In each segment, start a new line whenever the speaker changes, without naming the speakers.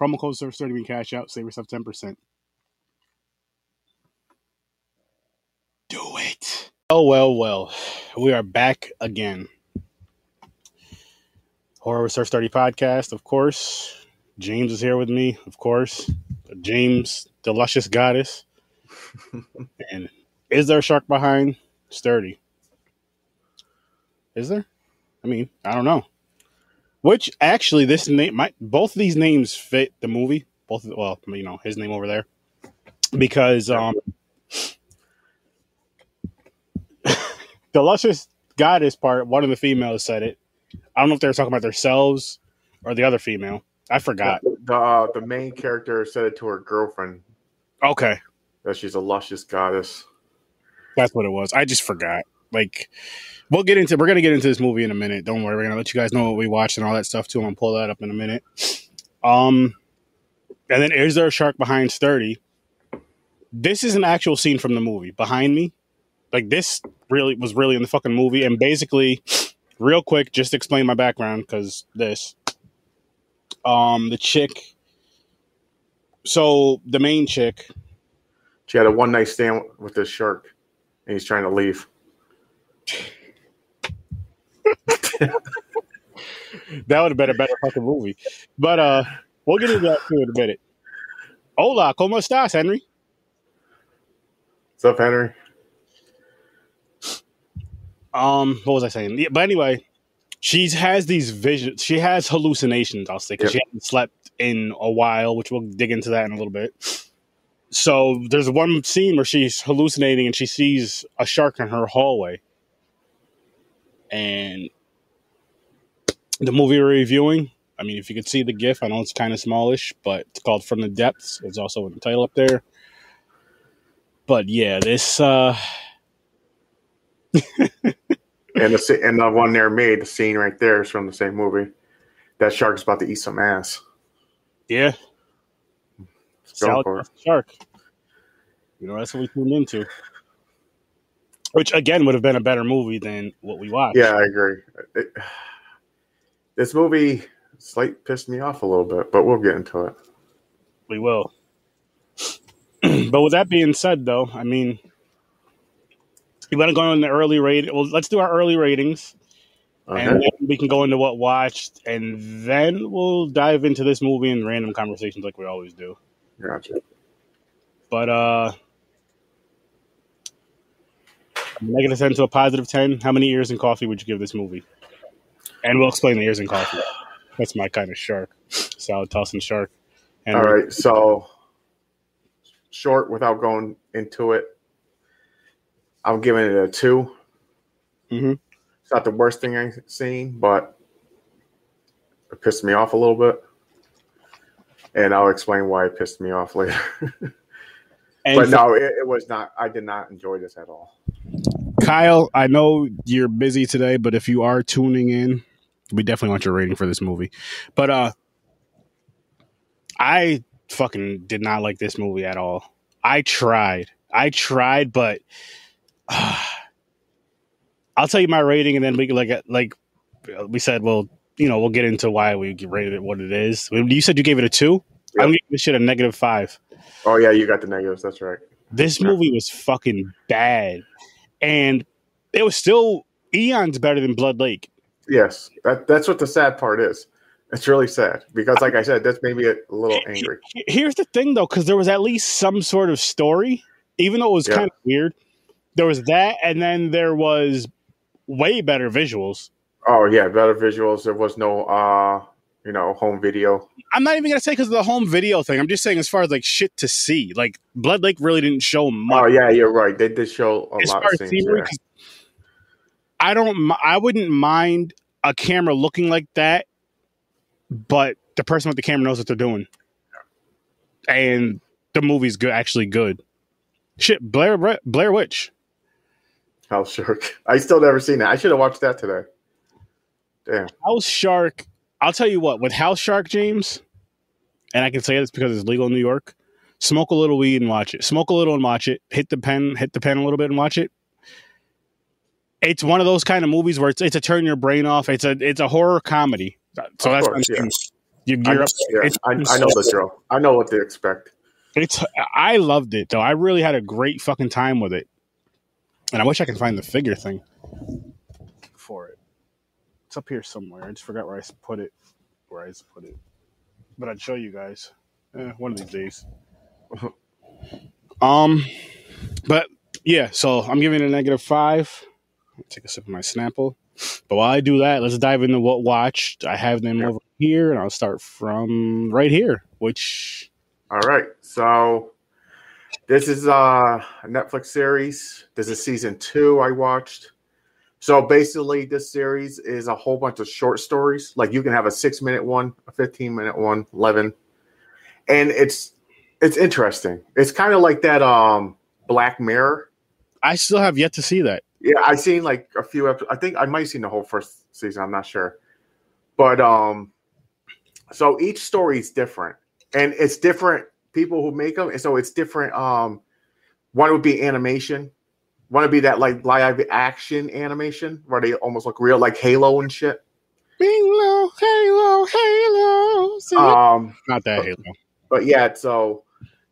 Promo code SURF30 when cash out. Save yourself 10%. Do it. Oh, well, well. We are back again. Horror with Surf 30 podcast, of course. James is here with me, of course. James, the luscious goddess. and is there a shark behind Sturdy? Is there? I mean, I don't know. Which actually, this name, my, both of these names fit the movie. Both, of, well, you know, his name over there, because um, the luscious goddess part. One of the females said it. I don't know if they were talking about themselves or the other female. I forgot.
The uh, the main character said it to her girlfriend
Okay,
that she's a luscious goddess.
that's what it was. I just forgot. Like, we'll get into. We're gonna get into this movie in a minute. Don't worry. We're gonna let you guys know what we watched and all that stuff too. I'm gonna pull that up in a minute. Um, and then is there a shark behind Sturdy? This is an actual scene from the movie behind me. Like this really was really in the fucking movie. And basically, real quick, just explain my background because this, um, the chick. So the main chick,
She had a one night stand with this shark, and he's trying to leave.
That would have been a better fucking movie. But uh, we'll get into that too in a minute. Hola, ¿cómo estás, Henry?
What's up, Henry?
Um, what was I saying? Yeah, but anyway, she has these visions. She has hallucinations. I'll say because
Yep.
she hasn't slept in a while, which we'll dig into that in a little bit. So there's one scene where she's hallucinating and she sees a shark in her hallway, and the movie we're reviewing. I mean, if you could see the GIF, I know it's kind of smallish, but it's called "From the Depths." It's also in the title up there. But yeah, this uh,
And the and the one there made the scene right there is from the same movie. That shark's about to eat some ass.
yeah,
It's going
Salad
for it.
Shark. You know, that's what we tuned into. Which again would have been a better movie than what we watched.
Yeah, I agree. It- this movie slight pissed me off a little bit, but we'll get into it.
we will. but with that being said, though, I mean, you want to go in the early rate? Well, let's do our early ratings,
Okay.
and then we can go into what watched, and then we'll dive into this movie and random conversations like we always do.
Gotcha.
But uh, negative ten to a positive ten. How many ears in coffee would you give this movie? And we'll explain the ears in coffee. That's my kind of shark, salad tossing shark. And
All right, so short without going into it, I'm giving it a two.
Mhm.
It's not the worst thing I've seen, but it pissed me off a little bit. And I'll explain why it pissed me off later. but no, it, it was not. I did not enjoy this at all.
Kyle, I know you're busy today, but if you are tuning in, we definitely want your rating for this movie. But uh I fucking did not like this movie at all. I tried. I tried, but I'll tell you my rating and then we can like like we said well, you know, we'll get into why we rated it what it is. You said you gave it a 2?
Yep.
I'm giving this shit a negative 5.
Oh yeah, you got the negatives. That's right.
This movie was fucking bad. And it was still eons better than Blood Lake.
Yes, that that's what the sad part is. It's really sad because, like I said, that's made me a little angry.
Here's the thing, though, because there was at least some sort of story, even though it was
Yeah.
kind of weird. There was that, and then there was way better visuals.
Oh yeah, better visuals. There was no, uh, you know, home video.
I'm not even gonna say because of the home video thing. I'm just saying as far as like shit to see. Like Blood Lake really didn't show much.
Oh yeah, you're right. They did show a
as
lot of scenes.
scenery. 'cause I don't. I wouldn't mind a camera looking like that, but the person with the camera knows what they're doing, and the movie's good. Actually, good. Shit, Blair Blair Witch.
House Shark. I still never seen that. I should have watched that today. Damn.
House Shark. I'll tell you what. With House Shark, James, and I can say this because it's legal in New York. Smoke a little weed and watch it. Smoke a little and watch it. Hit the pen. Hit the pen a little bit and watch it. It's one of those kind of movies where it's it's a turn your brain off. It's a it's a horror comedy. So
Of
that's what I'm
course, yeah.
You
I,
gear up.
yeah, I, I know the drill. I know what to expect.
It's I loved it though. I really had a great fucking time with it. And I wish I could find the figure thing. It's up here somewhere. I just forgot where I put it. Where I put it. But I'd show you guys. Eh, one of these days. um but yeah, so I'm giving it a negative five. Take a sip of my Snapple. But while I do that, let's dive into what watched. I have them
Yeah.
over here, and I'll start from right here, which
All right. So this is uh, a Netflix series. This is season two I watched. So basically, this series is a whole bunch of short stories. Like you can have a six minute one, a 15 minute one, 11. And it's it's interesting. It's kind of like that um Black Mirror.
I still have yet to see that.
Yeah, I seen like a few episodes. I think I might have seen the whole first season. I'm not sure, but um, so each story is different, and it's different people who make them, and so it's different. Um, one would be animation, one to be that like live action animation where they almost look real, like Halo and shit.
Halo, Halo, Halo. See?
Um,
Not that Halo.
but yeah, so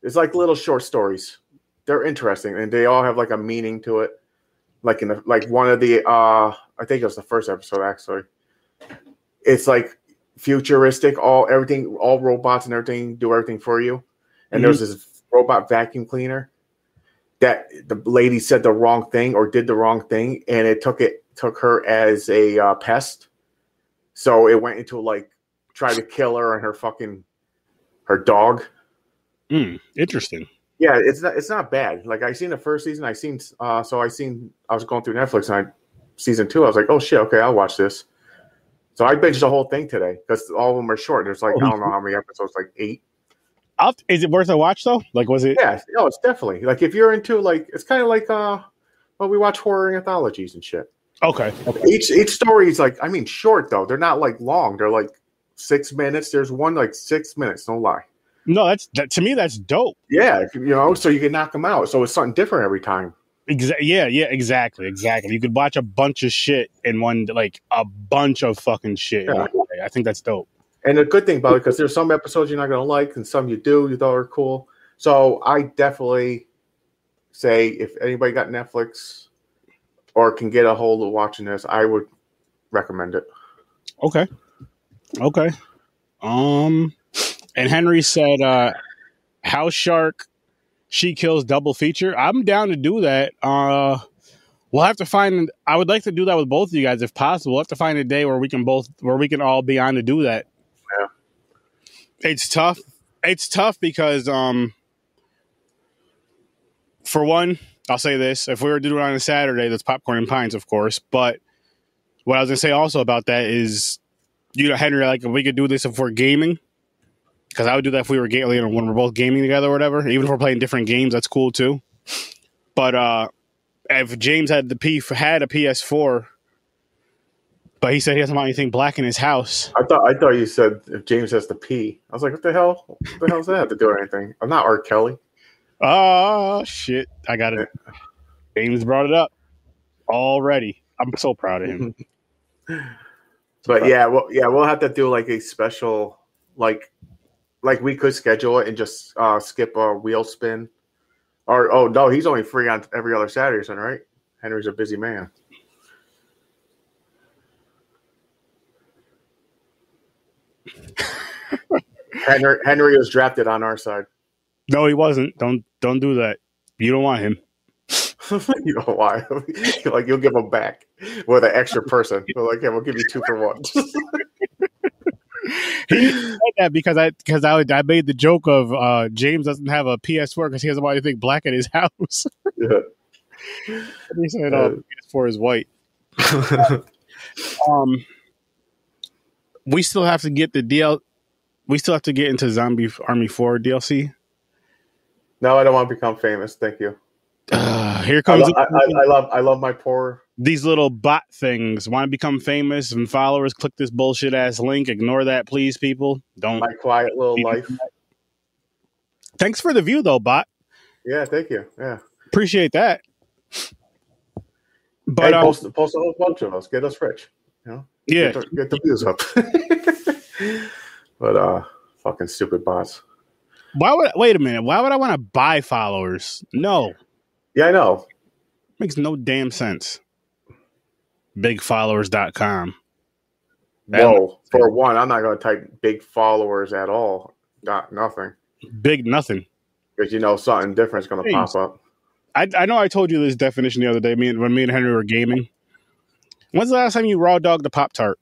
it's like little short stories. They're interesting, and they all have like a meaning to it. Like in the like one of the uh I think it was the first episode actually. It's like futuristic, all everything, all robots and everything do everything for you. And there's this robot vacuum cleaner that the lady said the wrong thing or did the wrong thing, and it took it took her as a uh, pest. So it went into like try to kill her and her fucking her dog.
Mm, interesting.
Yeah, it's not it's not bad. Like I seen the first season, I seen uh so I seen I was going through Netflix and I season two, I was like, oh shit, okay, I'll watch this. So I binged the whole thing today because all of them are short. There's like I don't know how many episodes, like eight.
I'll, is it worth a watch though? Like, was it?
Yeah, no, it's definitely like if you're into like it's kind of like uh well we watch horror anthologies and shit.
Okay. okay.
Each each story is like I mean short though. They're not like long. They're like six minutes. There's one like six minutes. No lie.
No, that's that to me. That's dope.
Yeah, you know, so you can knock them out. So it's something different every time.
Exactly. yeah, yeah, exactly, exactly. You could watch a bunch of shit in one, like a bunch of fucking shit.
Yeah.
I think that's dope.
And the good thing about it, because there's some episodes you're not going to like, and some you do, you thought are cool. So I definitely say if anybody got Netflix or can get a hold of watching this, I would recommend it.
Okay. Okay. Um, and Henry said, uh, House Shark, She Kills double feature. I'm down to do that. Uh, we'll have to find, I would like to do that with both of you guys if possible. We'll have to find a day where we can both, where we can all be on to do that. It's tough. It's tough because, um, for one, I'll say this: if we were to do it on a Saturday, that's popcorn and pints, of course. But what I was gonna say also about that is, you know, Henry, like if we could do this if we're gaming, because I would do that if we were gaming, you know, when we're both gaming together or whatever. Even if we're playing different games, that's cool too. But uh if James had the P had a PS4, but he said he doesn't want anything black in his house.
I thought I thought you said if James has to pee. I was like, what the hell? What the hell does that have to do with anything? I'm not R. Kelly.
Oh shit! I got it. James brought it up already. I'm so proud of him.
But yeah, well, yeah, we'll have to do like a special, like, like we could schedule it and just uh, skip a wheel spin, or oh no, he's only free on every other Saturday, son, right? Henry's a busy man. Henry, Henry was drafted on our side.
No, he wasn't. Don't don't do that. You don't want him.
you know why? like you'll give him back with an extra person. But like, yeah, we'll give you two for one.
he said that because I because I, I made the joke of uh, James doesn't have a PS4 because he doesn't want anything black in his house.
yeah.
he said, "Oh, PS4 is white." um, we still have to get the DL. We still have to get into Zombie Army Four DLC.
No, I don't want to become famous. Thank you.
Uh, here
I,
comes
lo- I, I, I love I love my poor.
these little bot things. Want to become famous and followers? Click this bullshit ass link. Ignore that, please, people. Don't.
My quiet little life.
Thanks for the view, though, bot.
Yeah, thank you. Yeah,
Appreciate that. But
hey,
um,
post, post a whole bunch of us. Get us rich. You know,
yeah,
get the, get the views up. but uh, fucking stupid bots.
why would wait a minute? Why would I want to buy followers? No,
Yeah, I know.
makes no damn sense. Bigfollowers.com.
Whoa. For one, I'm not going to type big followers at all. Got nothing.
Big nothing.
Because you know something different is going to pop up.
I, I know I told you this definition the other day. Me and, when me and Henry were gaming. When's the last time you raw dogged the Pop Tart?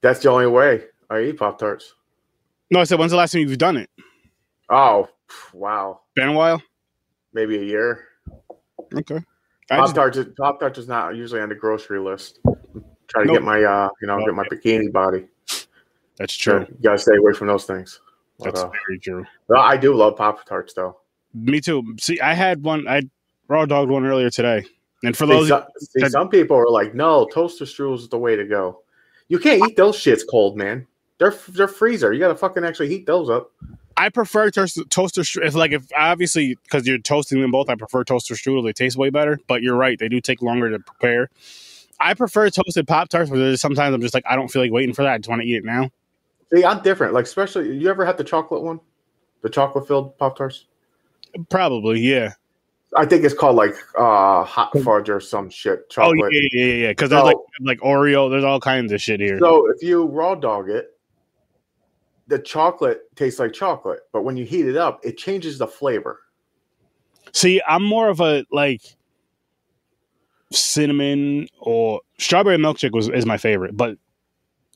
That's the only way I eat Pop Tarts.
No, I said when's the last time you've done it?
Oh, wow.
Been a while.
Maybe a year.
Okay.
Pop
just,
Tarts. Pop Tarts is not usually on the grocery list. Try to
Nope.
get my, uh, you know, get my bikini body.
that's true.
you gotta stay away from those things. But,
That's
uh,
very true.
well, I do love Pop Tarts though.
Me too. See, I had one. I raw dogged one earlier today. And for
See,
those,
some, see,
that-
some people are like, "No, toaster strudels is the way to go." You can't eat those shits cold, man. They're they're freezer. You gotta fucking actually heat those up.
I prefer toaster, toaster if like if obviously because you're toasting them both, I prefer toaster strudel. They taste way better. But you're right, they do take longer to prepare. I prefer toasted pop tarts, but sometimes I'm just like I don't feel like waiting for that. I just want to eat it now.
See, I'm different. Like, especially you ever had the chocolate one, the chocolate filled Pop Tarts?
Probably, yeah.
I think it's called like uh hot fudge or some shit.
Oh
Chocolate.
yeah, yeah, yeah, yeah. Because there's
So-
like like Oreo. There's all kinds of shit here.
So if you raw dog it, the chocolate tastes like chocolate, but when you heat it up, it changes the flavor.
See, I'm more of a like cinnamon or strawberry milkshake was is my favorite. But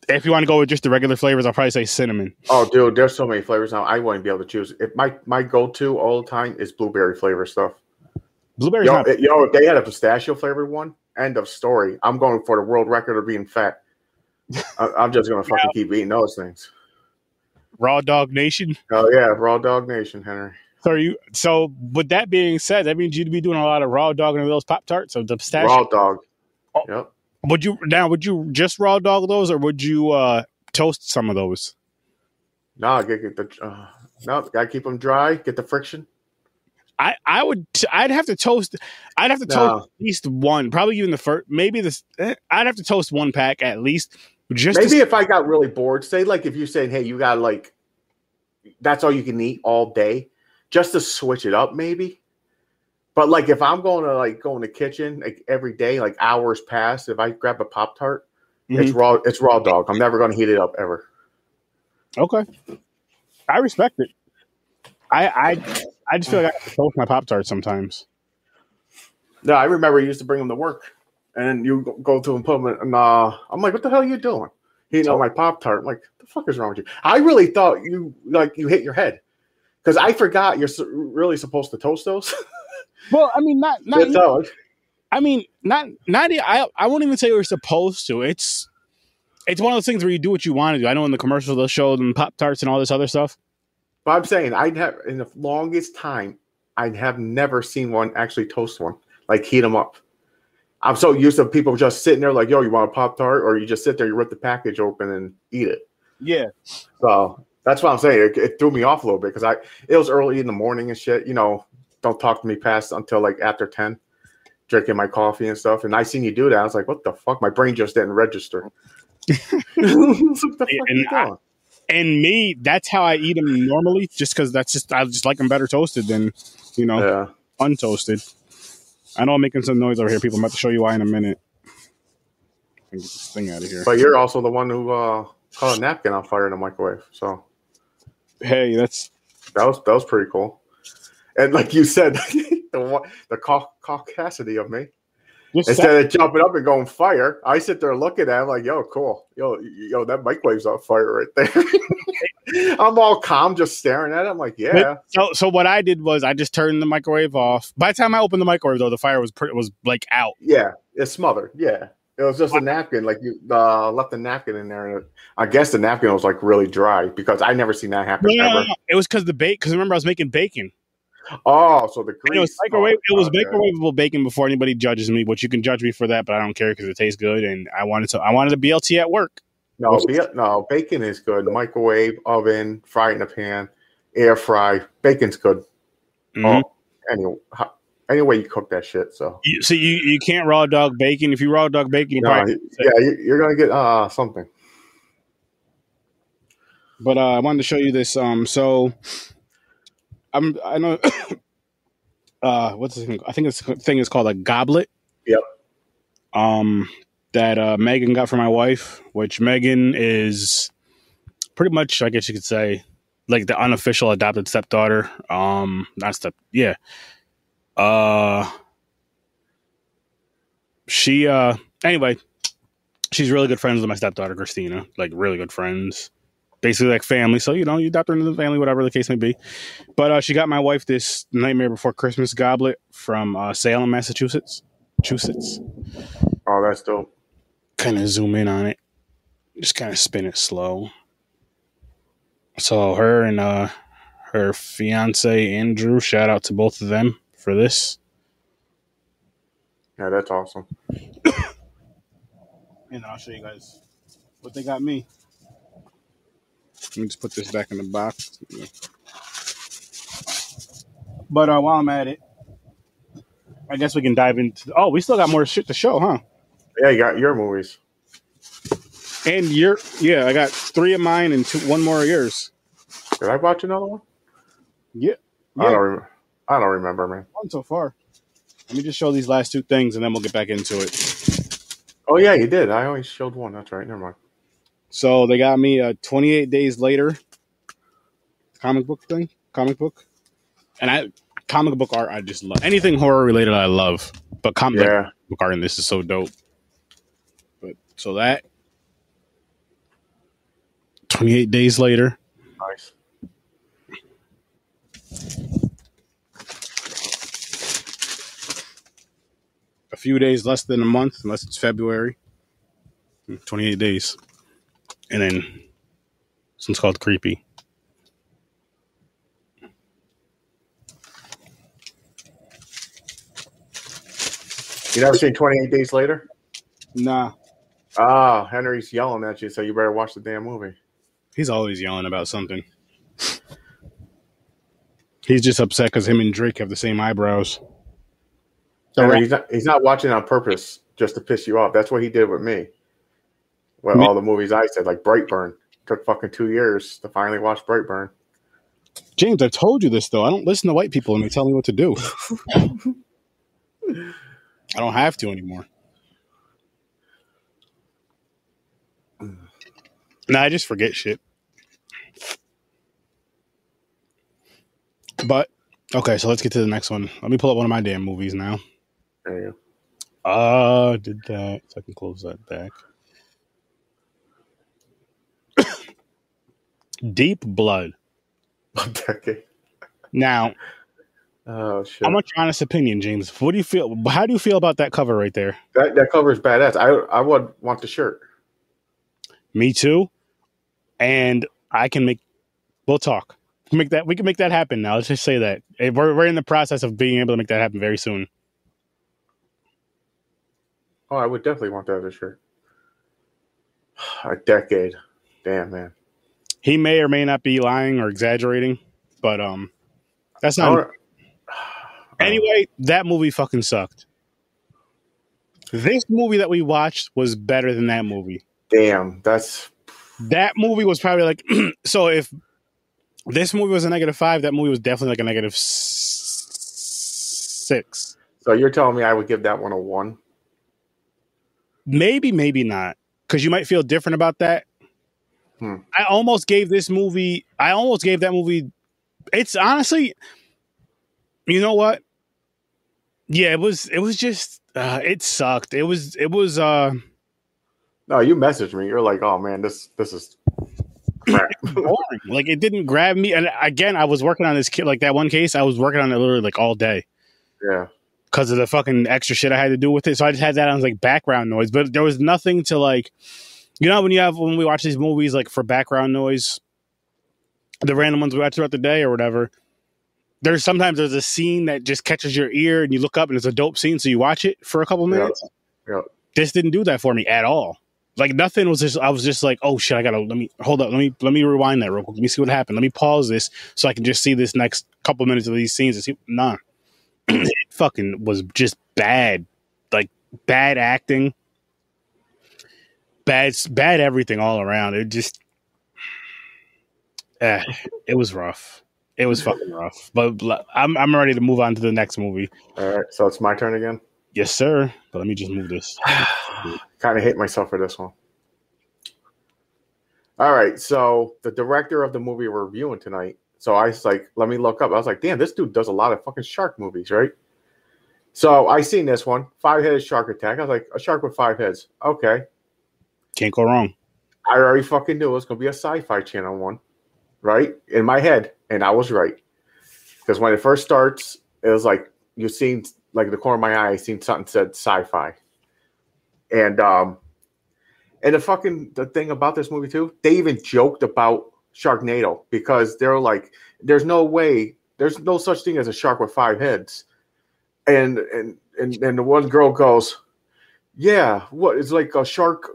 if you want to go with just the regular flavors, I'll probably say cinnamon.
Oh, dude, there's so many flavors now. I wouldn't be able to choose. If my my go to all the time is blueberry flavor stuff.
Blueberry,
Yo,
not.
yo, if they had a pistachio flavored one, end of story. I'm going for the world record of being fat. I, I'm just gonna fucking keep eating those things.
Raw Dog Nation.
Oh yeah, raw dog nation, Henry.
So you so with that being said, that means you'd be doing a lot of raw dog and those pop tarts. So the pistachio.
Raw dog.
Oh.
Yep.
Would you now? Would you just raw dog those, or would you uh toast some of those?
No, get, get the uh, no. Gotta keep them dry. Get the friction.
I I would. I'd have to toast. I'd have to toast at least one. Probably even the first. Maybe this. eh, I'd have to toast one pack at least. Just
Maybe
to,
if I got really bored, say like if you're saying, hey, you got like that's all you can eat all day, just to switch it up, maybe. But like if I'm going to like go in the kitchen like every day, like hours pass, if I grab a Pop Tart, it's
Mhm.
raw it's raw dog. I'm never gonna heat it up ever.
okay. I respect it. I I I just feel like I have to toast my pop tarts sometimes.
No, I remember you used to bring them to work, and you go- to and put them in. And, uh, I'm like, what the hell are you doing? Heating up my Pop Tart. I'm like, the fuck is wrong with you? I really thought you like you hit your head because I forgot you're su- really supposed to toast those.
Well, I mean, not not.
How
I mean, not not. I, I won't even say you're supposed to. It's it's one of those things where you do what you want to do. I know in the commercials they'll show them pop tarts and all this other stuff.
But I'm saying I'd have in the longest time I have never seen one actually toast one, like heat them up. I'm so used to people just sitting there like, yo, you want a Pop Tart? Or you just sit there, you rip the package open and eat it.
Yeah.
So that's what I'm saying. It, it threw me off a little bit because I it was early in the morning and shit. You know, don't talk to me past until like after 10, drinking my coffee and stuff. And I seen you do that. I was like, what the fuck? My brain just didn't register. what the fuck
Yeah,
are
and I-? And me, that's how I eat them normally, just because that's just I just like them better toasted than you know
Yeah.
untoasted. I know I'm making some noise over here. People, I'm about to show you why in a minute. I can get this thing out of here.
But you're also the one who uh, caught a napkin on fire in the microwave. So
Hey, that's
That was that was pretty cool. And like you said, the the caucasity of me.
Just
Instead of jumping up and going fire, I sit there looking at him like, yo, cool. Yo, yo, that microwave's on fire right there. I'm all calm, just staring at it. I'm like, yeah.
so. So what I did was I just turned the microwave off. By the time I opened the microwave, though, the fire was pretty, was like out.
Yeah. It's smothered. Yeah. It was just a napkin. Like you uh, left the napkin in there. And I guess the napkin was like really dry because I never seen that happen
No, no, no, no. It was because the bake. Because remember, I was making bacon.
Oh, so the
And
grease.
it was microwave.
Oh,
it was
okay.
microwavable bacon before anybody judges me. Which you can judge me for that, but I don't care because it tastes good. And I wanted to. I wanted a BLT at work.
No, be- no, bacon is good. Microwave, oven, fry in a pan, air fry. Bacon's good.
Mhm.
Oh, any, ho- any way you cook that shit. So
You, so you, you can't raw dog bacon. If you raw dog bacon, you
no,
probably.
yeah, you- you're gonna get uh something.
But uh, I wanted to show you this. Um, so I'm I know. uh, what's the thing? I think this thing is called a goblet.
Yep.
Um, that uh, Megan got for my wife, which Megan is pretty much, I guess you could say, like the unofficial adopted stepdaughter. Um, not step, yeah. Uh, she uh, anyway, she's really good friends with my stepdaughter Christina, like really good friends basically like family. So you know, you adopt her into the family, whatever the case may be. But uh, she got my wife this Nightmare Before Christmas goblet from uh, Salem, Massachusetts. Massachusetts.
Oh, that's dope.
Kind of zoom in on it, just kind of spin it slow. So her and uh, her fiance Andrew, shout out to both of them for this.
Yeah, that's awesome.
And I'll show you guys what they got me. Let me just put this back in the box. But uh, while I'm at it, I guess we can dive into. Oh, we still got more shit to show, huh?
Yeah, you got your movies.
And your yeah, I got three of mine and two, one more of yours.
Did I watch another one?
Yeah,
I don't. Rem- I don't remember, man.
one so far. Let me just show these last two things, and then we'll get back into it.
Oh yeah, you did. I only showed one. That's right. Never mind.
So they got me a 28 days later comic book thing, comic book, and I comic book art. I just love anything horror related. I love, but comic
Yeah.
book art in this is so dope. But so that 28 days later,
Nice.
a few days less than a month, unless it's February. Hmm, 28 days, and then this one's called Creepy.
You never seen Twenty Eight Days Later?
Nah,
Ah, Henry's yelling at you, so you better watch the damn movie.
He's always yelling about something. He's just upset because him and Drake have the same eyebrows.
Henry, he's not. He's not watching on purpose just to piss you off. That's what he did with me. Well, all the movies I said, like Brightburn, took fucking two years to finally watch Brightburn.
James, I've told you this though. I don't listen to white people and they tell me what to do. I don't have to anymore. Nah, I just forget shit. But okay, so let's get to the next one. Let me pull up one of my damn movies now.
There you
Uh did that so I can close that back. Deep Blood.
Okay.
Now,
Oh shit.
I want your honest opinion, James. What do you feel? How do you feel about that cover right there?
that that cover is badass. I I would want the shirt.
Me too. And I can make. We'll talk. Make that. We can make that happen now. Let's just say that Eh, we're we're in the process of being able to make that happen very soon.
Oh, I would definitely want that as a shirt. A decade. Damn man.
He may or may not be lying or exaggerating, but um, that's not.
wanna-
Anyway, that movie fucking sucked. This movie that we watched was better than that movie.
Damn, that's
That movie was probably like so. If this movie was a negative five, that movie was definitely like a six.
so you're telling me I would give that one a one?
Maybe, maybe not, because you might feel different about that.
Hmm.
I almost gave this movie. I almost gave that movie. It's honestly, you know what? Yeah, it was. It was just. Uh, it sucked. It was. It was. uh
No, you messaged me. You're like, oh man, this this is crap.
boring. like it didn't grab me. And again, I was working on this kid. Like that one case, I was working on it literally like all day
yeah.
because of the fucking extra shit I had to do with it. So I just had that on like background noise. But there was nothing to like. You know when you have when we watch these movies like for background noise, the random ones we watch throughout the day or whatever. There's sometimes there's a scene that just catches your ear and you look up and it's a dope scene, so you watch it for a couple minutes.
Yeah.
This didn't do that for me at all. Like nothing was just. I was just like, oh shit, I gotta let me hold up. Let me let me rewind that real quick. Let me see what happened. Let me pause this so I can just see this next couple minutes of these scenes and see. Nah, it fucking was just bad. Like bad acting, bad bad everything all around. It just, eh, it was rough. It was fucking rough. But I'm I'm ready to move on to the next movie.
All right. So it's my turn again.
Yes, sir. But let me just move this.
kind of hate myself for this one. All right, so the director of the movie we're reviewing tonight. So I was like, let me look up. I was like, damn, this dude does a lot of fucking shark movies, right? So I seen this one, five headed shark attack. I was like, a shark with five heads. Okay.
Can't go wrong.
I already fucking knew it was gonna be a sci-fi channel one, right? In my head, and I was right. Because when it first starts, it was like you seen like the corner of my eye, I seen something said sci-fi. And um and the fucking the thing about this movie too, they even joked about Sharknado because they're like, there's no way, there's no such thing as a shark with five heads. And and and, and the one girl goes, Yeah, what it's like a shark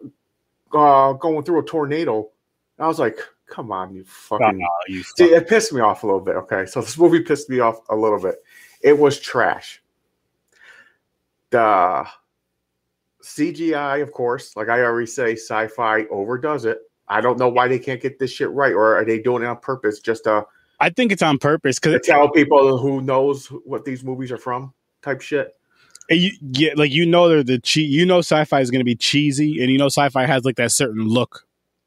uh, going through a tornado. I was like, come on, you fucking.
Oh, you
See, it pissed me off a little bit. Okay, so this movie pissed me off a little bit. It was trash. The CGI, of course, like I already say, sci-fi overdoes it. I don't know why they can't get this shit right, or are they doing it on purpose just to,
I think it's on purpose because
tell people who knows what these movies are from? Type shit.
You yeah, like you know they're the che- you know sci-fi is going to be cheesy, and you know sci-fi has like that certain look.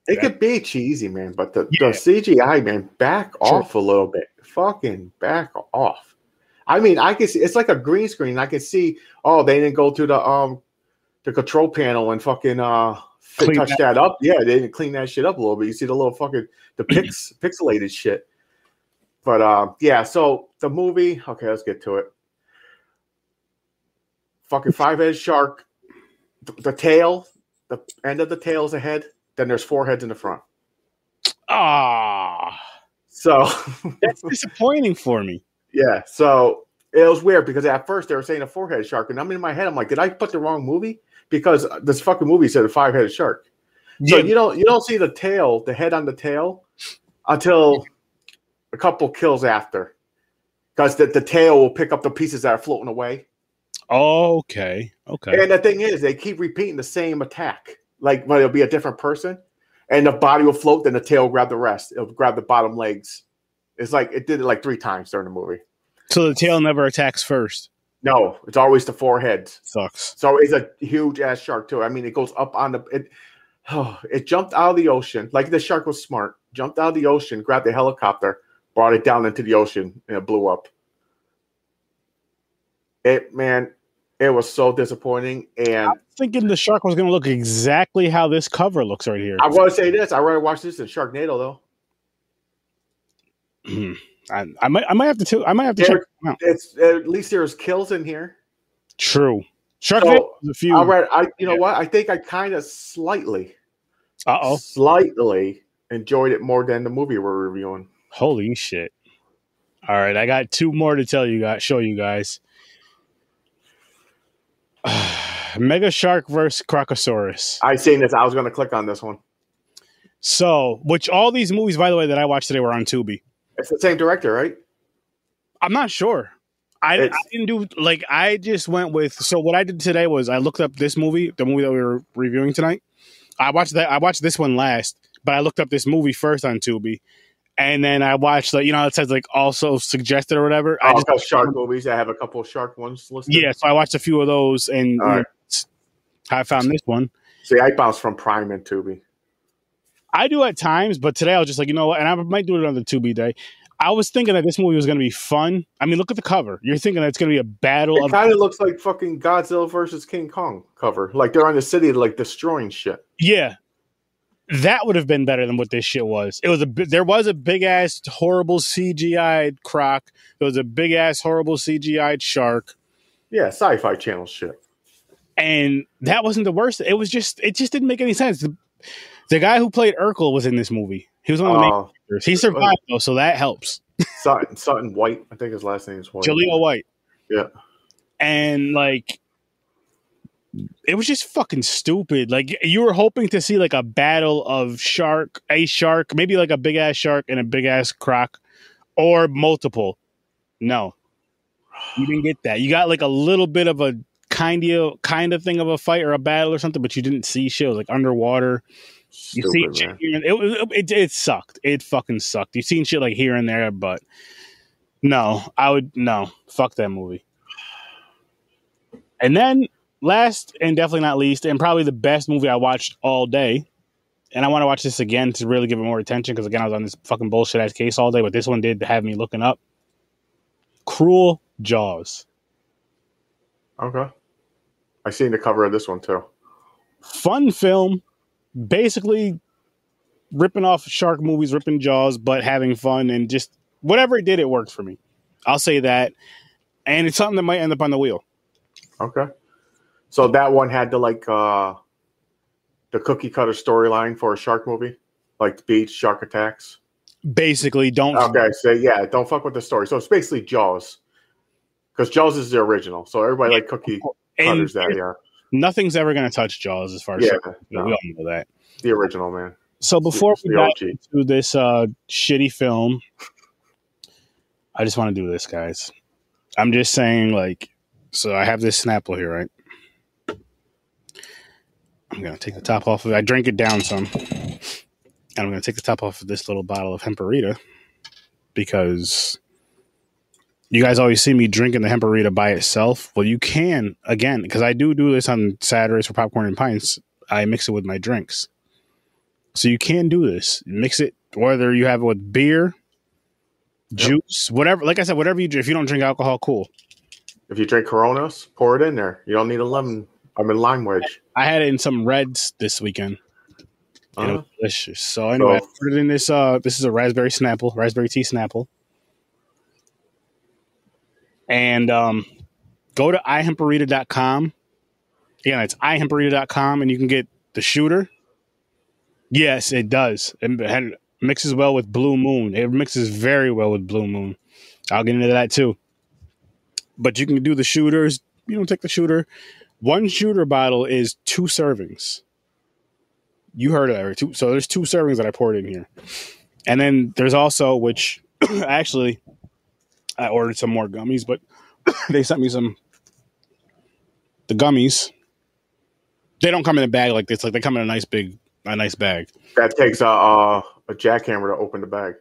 It could be cheesy, man, but the,
Yeah.
the CGI, man, back off a little bit. Fucking back off. I mean, I can see it's like a green screen. I can see, oh, they didn't go to the um the control panel and fucking uh
Clean
touch
that-
that. up. Yeah, they didn't clean that shit up a little bit. You see the little fucking the pix pixelated shit. But um, yeah, so the movie, okay, let's get to it. Fucking five headed shark, the, the tail, the end of the tail is a head. then there's four heads in the front.
Ah,
So
that's disappointing for me.
yeah, so it was weird because at first they were saying a four-headed shark, and I'm in my head, I'm like, did I put the wrong movie? Because this fucking movie said a five-headed shark. So you don't you don't see the tail, the head on the tail, until a couple kills after, because the, the tail will pick up the pieces that are floating away.
Okay, okay.
And the thing is, they keep repeating the same attack, like when it'll be a different person, and the body will float, then the tail will grab the rest. It'll grab the bottom legs. It's like it did it like three times during the movie.
So the tail never attacks first.
No, it's always the four heads.
Sucks.
So it's a huge ass shark too. I mean, it goes up on the it. Oh, it jumped out of the ocean. Like the shark was smart. Jumped out of the ocean, grabbed the helicopter, brought it down into the ocean, and it blew up. It man, it was so disappointing. And
Thinking the shark was going to look exactly how this cover looks right here.
I want to say this: I rather watch this than Sharknado, though.
I, I might, I might have to, t- I might have to
There-
check.
It's at least there's kills in here.
True. Shark
So,
a few.
I I you know
Yeah.
what? I think I kind of slightly,
Uh oh.
slightly enjoyed it more than the movie we're reviewing.
Holy shit. All right, I got two more to tell you guys, show you guys. Mega Shark versus Crocosaurus.
I seen this. I was going to click on this one.
So, which all these movies, by the way, that I watched today were on Tubi.
It's the same director, right?
I'm not sure. I, I didn't do like I just went with. So what I did today was I looked up this movie, the movie that we were reviewing tonight. I watched that. I watched this one last, but I looked up this movie first on Tubi, and then I watched like you know it says like also suggested or whatever. I
Oh,
just
got shark movies. I have a couple of shark ones listed.
yeah, so I watched a few of those, and
right.
I found this one.
See, I bounced from Prime and Tubi.
I do at times, but today I was just like, you know what? And I might do it on the Tubi day. I was thinking that this movie was going to be fun. I mean, look at the cover. You're thinking that it's going to be a battle
It
of.
kind of looks like fucking Godzilla versus King Kong cover. Like they're on the city, like destroying shit.
Yeah. That would have been better than what this shit was. It was a there was a big ass horrible CGI croc. There was a big ass horrible CGI shark.
Yeah, sci-fi channel shit.
and that wasn't the worst. It was just it just didn't make any sense. The, the guy who played Urkel was in this movie. He was one of the main
Uh,
characters. He survived though, so that helps.
Sutton, Sutton White, I think his last name is White.
Jaleel White.
Yeah.
And like it was just fucking stupid. Like you were hoping to see like a battle of shark, a shark, maybe like a big ass shark and a big ass croc, or multiple. No, you didn't get that. You got like a little bit of a kind of kind of thing of a fight or a battle or something, but you didn't see shit. It was like underwater. You see
Stupid,
shit
man.
here and it, it, it sucked. It fucking sucked. You've seen shit like here and there, but no, I would no fuck that movie. And then last and definitely not least, and probably the best movie I watched all day. And I want to watch this again to really give it more attention because again I was on this fucking bullshit ass case all day, but this one did have me looking up. Cruel Jaws,
Okay. I seen the cover of this one too.
fun film, basically ripping off shark movies, ripping Jaws, but having fun and just whatever it did, it worked for me. I'll say that, and it's something that might end up on the wheel.
Okay. So that one had the like uh the cookie cutter storyline for a shark movie, like the beach shark attacks.
Basically, don't
Okay, so yeah, don't fuck with the story. So it's basically Jaws, because Jaws is the original. So everybody like cookie
and
cutters that. Yeah,
nothing's ever going to touch Jaws as far as
yeah, no,
we all know that.
the original man.
So before
It's
we got
OG.
into this uh, shitty film, I just want to do this, guys. I'm just saying, like, so I have this Snapple here, right? I'm gonna take the top off of it. I drank it down some, and I'm gonna take the top off of this little bottle of Hemperita because you guys always see me drinking the Hemperita by itself. Well, you can again because I do do this on Saturdays for popcorn and pints. I mix it with my drinks. So you can do this. Mix it whether you have it with beer, juice, whatever. Like I said, whatever you drink. If you don't drink alcohol, cool.
If you drink Coronas, pour it in there. You don't need a lemon. I mean lime wedge.
I had it in some reds this weekend. And it was delicious. So anyway,
So-
I put it in this. Uh, this is a raspberry Snapple, raspberry tea Snapple, and um, go to ihemperita.com. Again, it's ihemperita.com, and you can get the shooter. Yes, it does. It mixes well with Blue Moon. It mixes very well with Blue Moon. I'll get into that too. But you can do the shooters. You don't take the shooter. One shooter bottle is two servings. You heard of that, right? Two, so there's two servings that I poured in here. And then there's also, which actually, I ordered some more gummies, but they sent me some, the gummies. They don't come in a bag like this. Like they come in a nice big, a nice bag.
that takes a uh, a jackhammer to open the bag.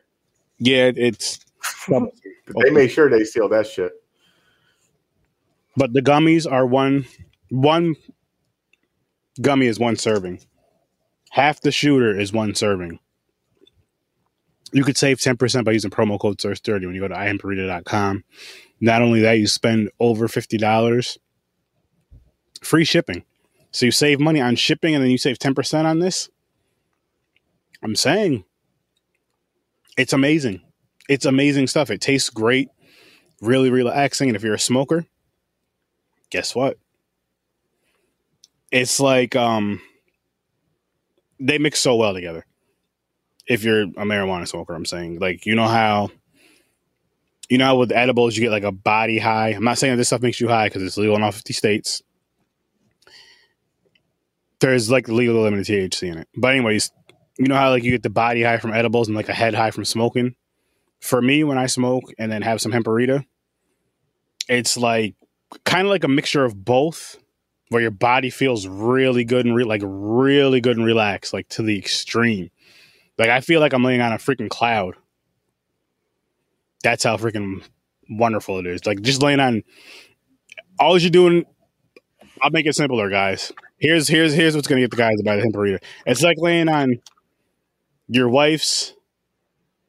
Yeah, it's,
They made sure they seal that shit.
but the gummies are one, one gummy is one serving. Half the shooter is one serving. You could save 10% by using promo code SURF30 when you go to ihemperita.com. Not only that, you spend over $50 free shipping. So you save money on shipping and then you save 10% on this. I'm saying it's amazing. It's amazing stuff. It tastes great, really relaxing. And if you're a smoker, guess what? It's like um they mix so well together. If you're a marijuana smoker, I'm saying. Like, you know how you know how with edibles you get like a body high. I'm not saying this stuff makes you high because it's legal in all 50 states. There's like legal limited THC in it. But anyways, you know how like you get the body high from edibles and like a head high from smoking? For me, when I smoke and then have some hemperita, it's like kind of like a mixture of both where your body feels really good and re- like really good and relaxed, like to the extreme. Like I feel like I'm laying on a freaking cloud. That's how freaking wonderful it is. Like just laying on. All you're doing, I'll make it simpler, guys. Here's here's here's what's gonna get the guys buy the hemperita. It's like laying on your wife's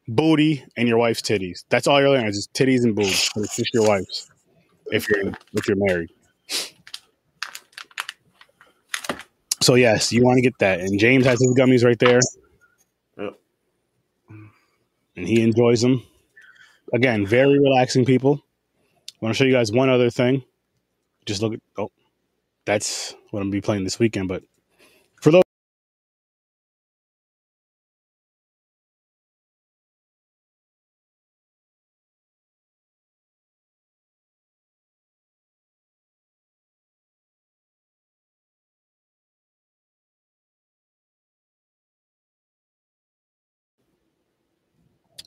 booty and your wife's titties. That's all you're looking at, just titties and boobs. It's just your wife's. If you're if you're married. So yes, you want to get that. And James has his gummies right there.
Yep.
And he enjoys them. Again, very relaxing people. I want to show you guys one other thing. Just look at oh, that's what I'm gonna be playing this weekend. But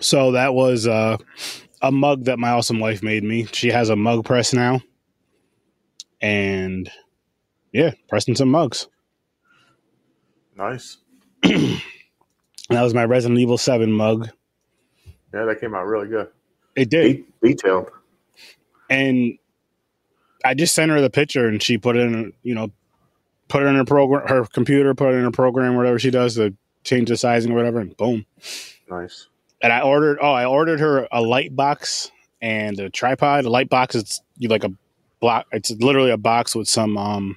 So that was uh, a mug that my awesome wife made me. She has a mug press now. And yeah, pressing some mugs.
Nice.
That was my Resident Evil 7 mug.
Yeah, that came out really good.
It did.
De- detailed.
And I just sent her the picture and she put it in, you know, put it in her program, her computer, put it in her program, whatever she does to change the sizing or whatever, and boom.
Nice.
And I ordered. Oh, I ordered her a light box and a tripod. A light box is you like a block. It's literally a box with some. um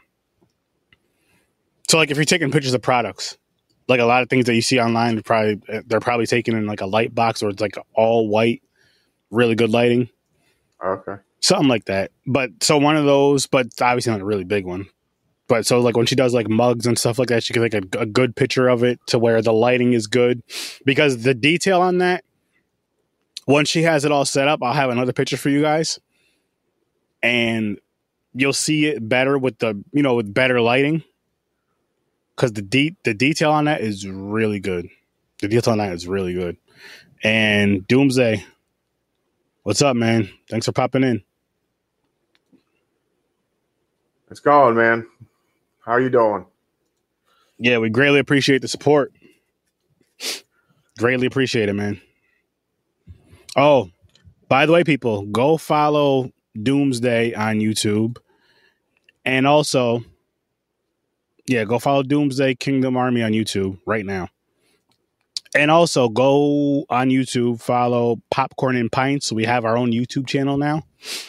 So like if you're taking pictures of products, like a lot of things that you see online, they're probably they're probably taken in like a light box or it's like all white, really good lighting,
Okay.
something like that. But so one of those, but obviously not a really big one. But so like when she does like mugs and stuff like that, she can take a, a good picture of it to where the lighting is good, because the detail on that. Once she has it all set up, I'll have another picture for you guys, and you'll see it better with the you know with better lighting. Because the de- the detail on that is really good. The detail on that is really good. And Doomsday, what's up, man? Thanks for popping in.
It's going, man. How you doing?
Yeah, we greatly appreciate the support. Greatly appreciate it, man. Oh, by the way, people, go follow Doomsday on YouTube. And also, yeah, go follow Doomsday Kingdom Army on YouTube right now. And also go on YouTube, follow Popcorn and Pints. We have our own YouTube channel now.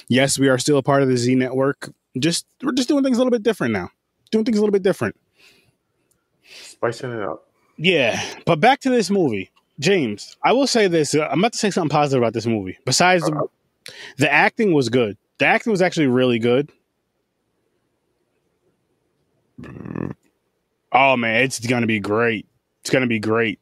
Yes, we are still a part of the Z Network. Just we're just doing things a little bit different now. Doing things a little bit different.
Spicing it up.
Yeah, but back to this movie, James. I will say this: uh, I'm about to say something positive about this movie. Besides, the, the acting was good. The acting was actually really good. Oh man, it's gonna be great. It's gonna be great.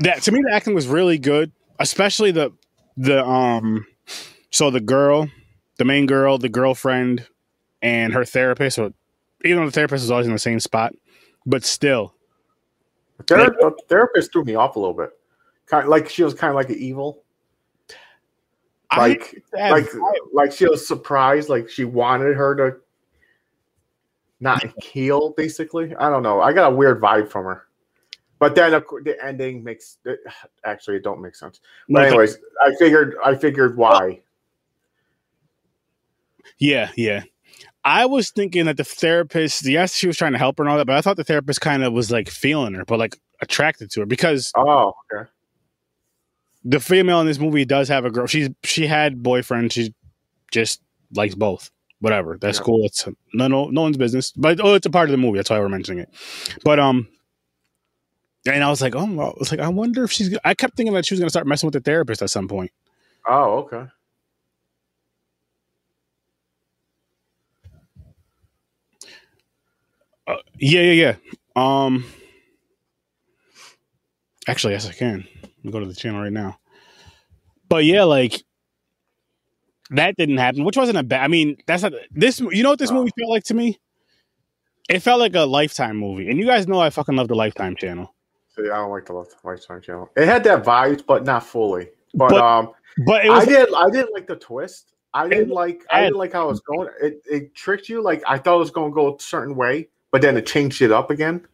That to me, the acting was really good, especially the the um. So the girl, the main girl, the girlfriend, and her therapist, or even though the therapist is always in the same spot, but still,
The ther- the therapist threw me off a little bit. Kind like she was kind of like an evil.
I
Like like like she was surprised. Like she wanted her to not heal. Basically, I don't know. I got a weird vibe from her. But then of course, the ending makes it, actually it don't make sense. But anyways, I figured I figured why.
Yeah, yeah. I was thinking that the therapist, yes, she was trying to help her and all that, but I thought the therapist kind of was like feeling her, but like attracted to her because
Oh, okay.
the female in this movie does have a girl. She's she had boyfriend. She just likes both. Whatever. That's
Yeah.
cool. It's no no no one's business. But oh, it's a part of the movie. That's why we're mentioning it. But um, and I was like, oh, I was like, I wonder if she's. I kept thinking that she was gonna start messing with the therapist at some point.
Oh, okay.
Uh, yeah, yeah, yeah. Um, actually, yes, I can. Go to the channel right now. But yeah, like that didn't happen, which wasn't a bad. I mean, that's not this. You know what this movie felt like to me? It felt like a Lifetime movie, and you guys know I fucking love the Lifetime channel.
See, I don't like the Lifetime channel. It had that vibe, but not fully. But,
But
um,
But it
I did. I didn't like the twist. I didn't like. I didn't like how it was going. It it tricked you. Like I thought it was going to go a certain way, but then it changed it up again.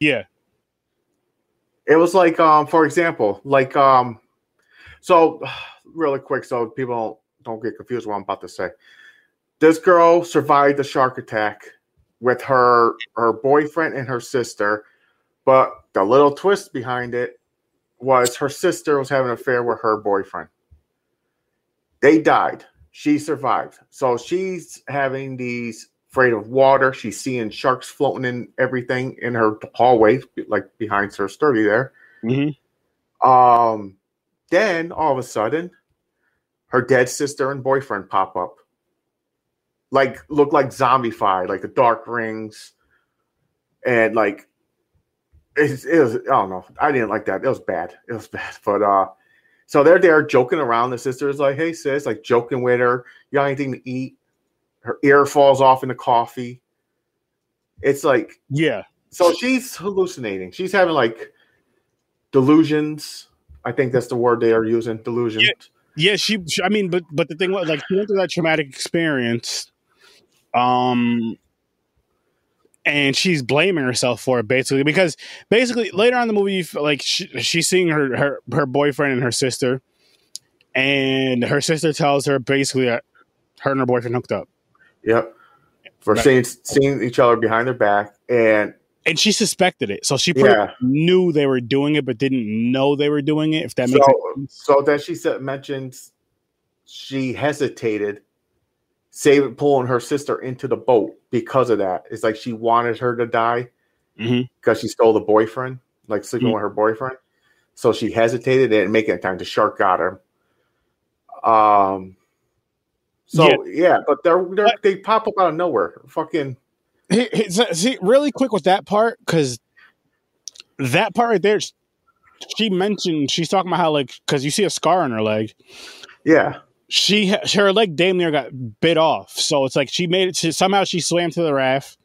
yeah,
It was like, um, for example, like, um, so really quick, so people don't, don't get confused what I'm about to say. This girl survived the shark attack with her her boyfriend and her sister. But the little twist behind it was her sister was having an affair with her boyfriend. They died. She survived. So she's having these afraid of water. She's seeing sharks floating in everything in her hallway, like behind her sturdy there.
Mm-hmm.
Um, then all of a sudden, her dead sister and boyfriend pop up. Like look like zombified, like the dark rings, and like it, it was. I don't know. I didn't like that. It was bad. It was bad. But uh, so they're there joking around. The sister is like, "Hey sis," like joking with her. You got anything to eat? Her ear falls off in the coffee. It's like
Yeah.
so she's hallucinating. She's having like delusions. I think that's the word they are using. Delusions.
Yeah, she, she- I mean, but but the thing was, like, she went through that traumatic experience, um, and she's blaming herself for it basically because basically later on in the movie, like she, she's seeing her, her her boyfriend and her sister, and her sister tells her basically that her and her boyfriend hooked up,
Yep. For
Right.
seeing seeing each other behind their back, and
and she suspected it, so she
Yeah.
knew they were doing it, but didn't know they were doing it. If that makes
so
sense.
so then she said mentions she hesitated, saving pulling her sister into the boat because of that. It's like she wanted her to die
Mhm.
because she stole the boyfriend, like sleeping
Mhm.
with her boyfriend. So she hesitated and making it time. The shark got her. Um. So
Yeah.
yeah, but they're, they're
But-
they pop up out of nowhere. Fucking
hey, so- see, really quick with that part, because that part right there, she mentioned she's talking about how like because you see a scar on her leg,
yeah,
she her leg damn near got bit off. So it's like she made it. To, somehow she swam to the raft.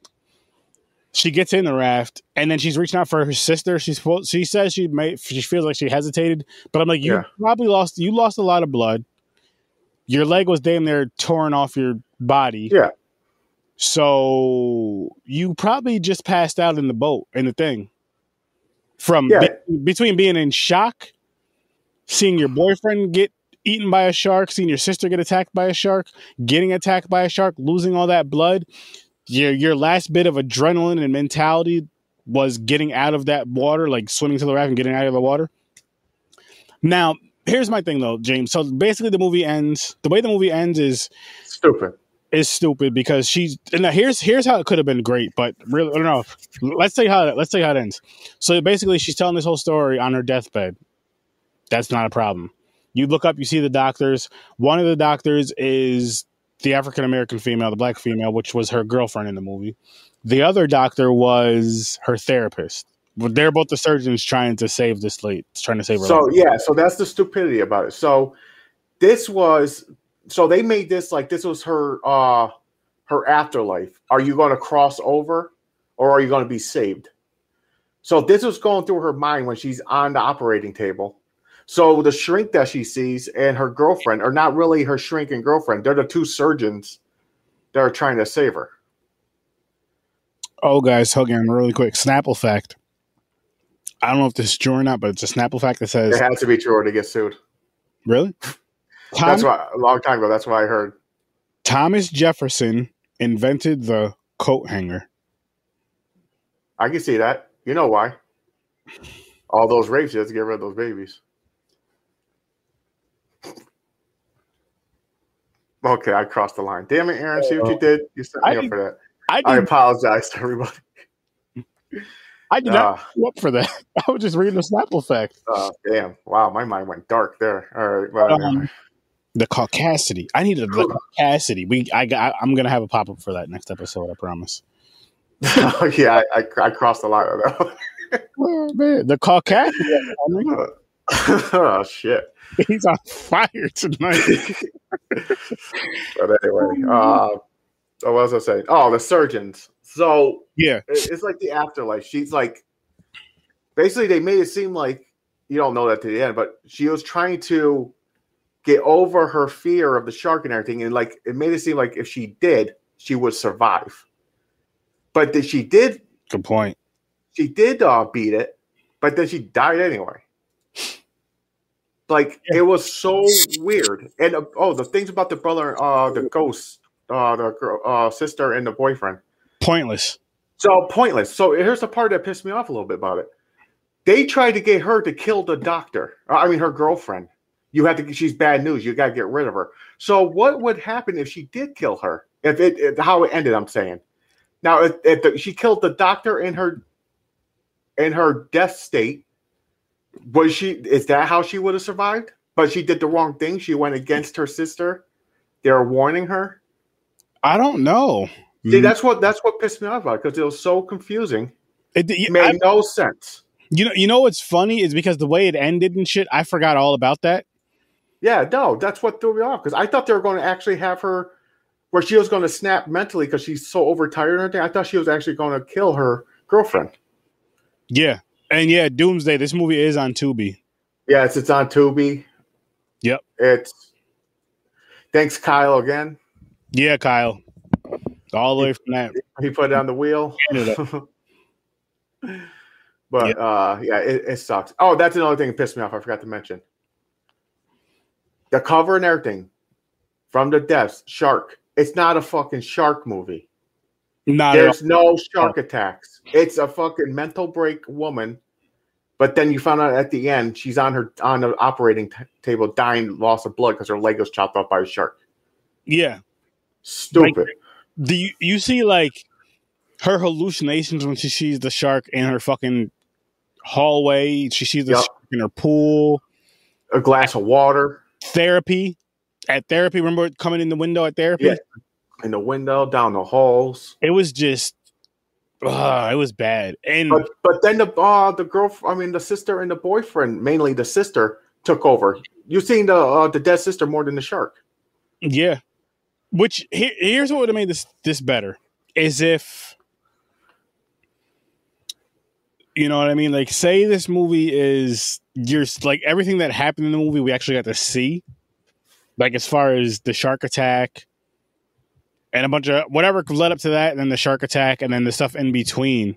She gets in the raft and then she's reaching out for her sister. She's she says she made she feels like she hesitated, but I'm like you
Yeah.
probably lost you lost a lot of blood. Your leg was damn near torn off your body.
Yeah.
So you probably just passed out in the boat in the thing. From
Yeah.
be- between being in shock, seeing your boyfriend get eaten by a shark, seeing your sister get attacked by a shark, getting attacked by a shark, losing all that blood, your your last bit of adrenaline and mentality was getting out of that water, like swimming to the raft and getting out of the water. Now, here's my thing though, James. So basically the movie ends the way the movie ends is
stupid.
is stupid because she's and now here's here's how it could have been great, but really I don't know. Let's say how let's say how it ends. So basically she's telling this whole story on her deathbed. That's not a problem. You look up, you see the doctors. One of the doctors is the African American female, the black female, which was her girlfriend in the movie. The other doctor was her therapist. They're both the surgeons trying to save this late, trying to save her.
So
life.
yeah, so that's the stupidity about it. So this was so they made this like this was her uh her afterlife. Are you going to cross over or are you going to be saved? So this was going through her mind when she's on the operating table. So the shrink that she sees and her girlfriend are not really her shrink and girlfriend. They're the two surgeons that are trying to save her.
Oh, guys, hold on really quick. Snapple fact. I don't know if this is true or not, but it's a Snapple fact that says It
has to be true or they get sued.
really?
That's why a long time ago. That's what I heard.
Thomas Jefferson invented the coat hanger.
I can see that. You know why? All those rapes, you have to get rid of those babies. Okay, I crossed the line. Damn it, Aaron. See what you uh, did? You set me
I
up for that.
I
I apologize to everybody.
I did not
Ah,
go up for that. I was just reading the Snapple fact.
uh, damn. Wow, my mind went dark there. All right. Well,
Um, the caucasity. I needed the caucasity. We, I, got, I'm gonna have a pop up for that next episode. I promise.
yeah, I, I, I crossed the line that
Oh, man, the caucasity.
oh, shit.
He's on fire tonight.
But anyway, uh, what was I saying? Oh, the surgeons. So
Yeah,
it's like the afterlife. She's like, basically, they made it seem like you don't know that to the end, but she was trying to get over her fear of the shark and everything, and like it made it seem like if she did, she would survive. But that she did,
good point.
she did uh, beat it, but then she died anyway. Like
Yeah.
it was so weird, and uh, oh, the things about the brother, uh, the ghost, uh, the girl, uh, sister, and the boyfriend.
Pointless.
So pointless. So here's the part that pissed me off a little bit about it. They tried to get her to kill the doctor. Uh, I mean, her girlfriend. You have to. She's bad news. You got to get rid of her. So what would happen if she did kill her? If it, if, how it ended, I'm saying. Now, if, if the, she killed the doctor in her in her death state, was she? Is that how she would have survived? But she did the wrong thing. She went against her sister. They're warning her.
I don't know.
See, mm. that's what that's what pissed me off about because it was so confusing.
It,
It
it-
made
I-
no sense.
you know, you know what's funny is because the way it ended and shit. I forgot all about that.
Yeah, no, that's what threw me off because I thought they were going to actually have her where she was going to snap mentally because she's so overtired and everything. I thought she was actually going to kill her girlfriend.
Yeah, and yeah, Doomsday. This movie is on Tubi.
Yes, it's on Tubi.
Yep.
It's thanks Kyle again.
Yeah, Kyle. All the way from that.
He put it on the wheel. But uh yeah, it, it sucks. Oh, that's another thing that pissed me off. I forgot to mention. The cover and everything from the deaths, shark. It's not a fucking shark movie.
Not.
There's no shark attacks. It's a fucking mental break woman. But then you found out at the end she's on her on the operating t- table dying, loss of blood because her leg was chopped off by a shark.
Yeah.
Stupid.
Do you, you see like her hallucinations when she sees the shark in her fucking hallway? She sees the
Yup.
shark in her pool.
a glass of water
Therapy. At therapy, remember coming in the window at therapy?
Yeah. in the window, down the halls.
It was just, uh, it was bad. And
But but then the uh the girl, I mean the sister and the boyfriend, mainly the sister, took over. You've seen the uh, the dead sister more than the shark.
Yeah. Which here, here's what would have made this this better is if you know what I mean. Like, say this movie is you're like everything that happened in the movie we actually got to see, like as far as the shark attack and a bunch of whatever led up to that, and then the shark attack, and then the stuff in between,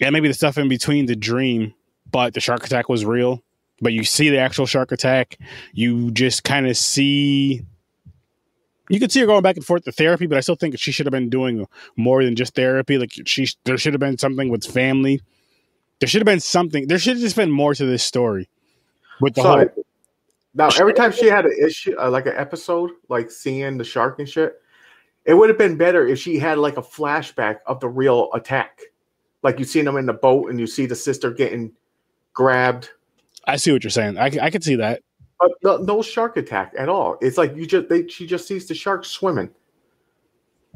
and maybe the stuff in between the dream, but the shark attack was real. But you see the actual shark attack, you just kind of see you could see her going back and forth to therapy, but I still think she should have been doing more than just therapy. Like she, there should have been something with family. There should have been something. There should have just been more to this story. With the
So
whole,
now every time she had an issue, uh, like an episode, like seeing the shark and shit, it would have been better if she had like a flashback of the real attack. Like you seen them in the boat and you see the sister getting grabbed.
I see what you're saying. I, I could see that.
But no, no shark attack at all. It's like you just they she just sees the shark swimming,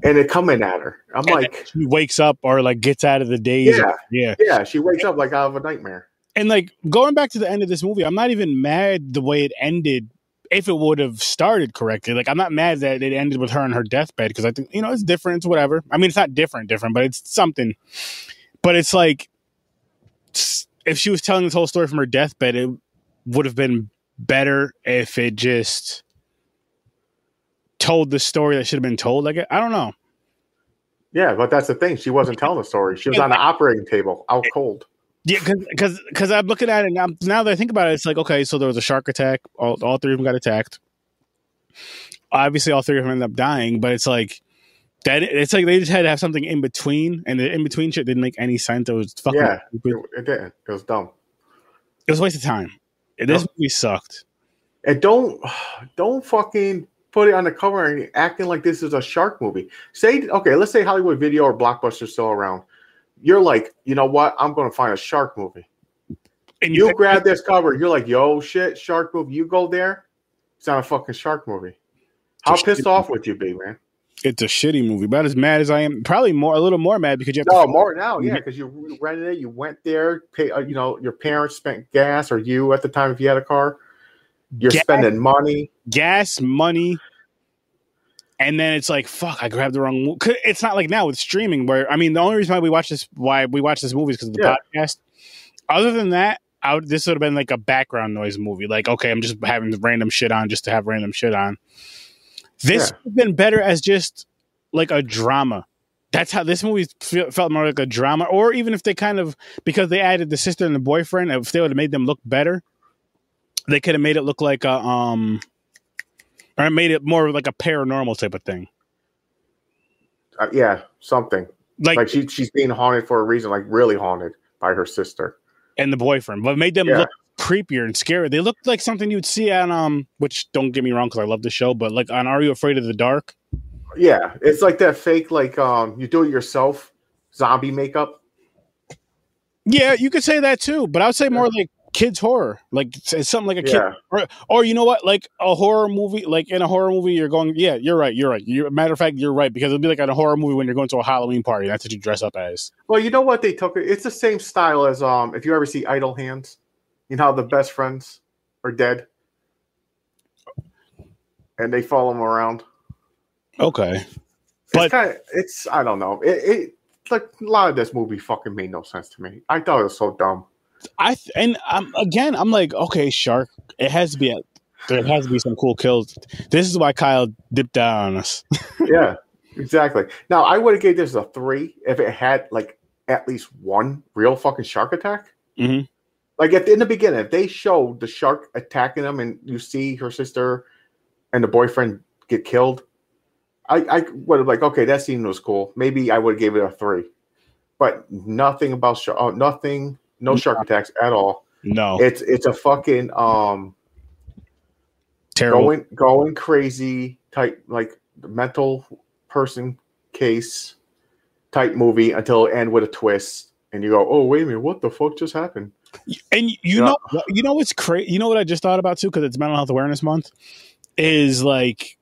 and it coming at her. I'm
And
like,
She wakes up or like gets out of the daze.
yeah,
yeah.
yeah. She wakes up like out of a nightmare.
And like going back to the end of this movie, I'm not even mad the way it ended. If it would have started correctly, like I'm not mad that it ended with her on her deathbed because I think you know it's different, it's whatever. I mean, it's not different, different, but it's something. But it's like if she was telling this whole story from her deathbed, it would have been better if it just told the story that should have been told. Like I don't know.
Yeah, but that's the thing. She wasn't telling the story. She was on the operating table, out cold.
Yeah, because because I'm looking at it now. Now that I think about it, it's like okay, so there was a shark attack. All all three of them got attacked. Obviously, all three of them ended up dying. But it's like that. It's like they just had to have something in between, and the in between shit didn't make any sense. It was fucking.
Yeah. It, it didn't. It was dumb.
It was a waste of time. This movie sucked.
And don't don't fucking put it on the cover and acting like this is a shark movie. Say okay, let's say Hollywood Video or Blockbuster still around. You're like, you know what? I'm going to find a shark movie.
And
You
pick-
grab this cover. You're like, yo, shit, shark movie. You go there. It's not a fucking shark movie. How pissed off would you be, man?
It's a shitty movie. About as mad as I am, probably more, a little more mad because you have
No,
to.
more now, yeah, because you rented it. You went there. Pay, uh, you know, your parents spent gas, or you at the time if you had a car. You're
Gas.
spending money.
gas, money, and then it's like, fuck, I grabbed the wrong. It's not like now with streaming, where I mean, the only reason why we watch this, why we watch this movie, is because of the
Yeah.
podcast. Other than that, I would, this would have been like a background noise movie. Like, okay, I'm just having random shit on just to have random shit on. This
Yeah.
would have been better as just like a drama. That's how this movie fe- felt more like a drama, or even if they kind of because they added the sister and the boyfriend, if they would have made them look better, they could have made it look like a um, or made it more like a paranormal type of thing.
Uh, yeah, something.
like,
Like she she's being haunted for a reason, like really haunted by her sister.
and the boyfriend, but made them
Yeah.
look creepier and scarier. They looked like something you'd see on um, which don't get me wrong because I love the show, but like on Are You Afraid of the Dark?
Yeah, it's like that fake, like um, you do it yourself zombie makeup.
Yeah, you could say that too, but I would say more like kids horror, like something like a kid,
Yeah,
or, or you know what, like a horror movie. Like in a horror movie, you're going, yeah, you're right, you're right. You're, matter of fact, you're right because it'll be like in a horror movie when you're going to a Halloween party. That's what you dress up as.
Well, you know what they took? it. It's the same style as um. If you ever see Idle Hands, you know how the best friends are dead, and they follow them around.
Okay, But-
it's kind of it's I don't know. It, it like a lot of this movie fucking made no sense to me. I thought it was so dumb.
I th- and um, again, I'm like, okay, shark. It has to be a. There has to be some cool kills. This is why Kyle dipped down on us.
yeah, exactly. Now I would have gave this a three if it had like at least one real fucking shark attack.
Mhm.
Like in the beginning, if they showed the shark attacking them and you see her sister and the boyfriend get killed, I, I would have like, okay, that scene was cool. Maybe I would have gave it a three. But nothing about shark, oh, nothing, no shark attacks at all.
No,
It's it's a fucking um
terrible.
going going crazy type like mental person case type movie until it end with a twist and you go oh wait a minute what the fuck just happened
And you know, you know what's crazy? You know what I just thought about too, because it's Mental Health Awareness Month, is like,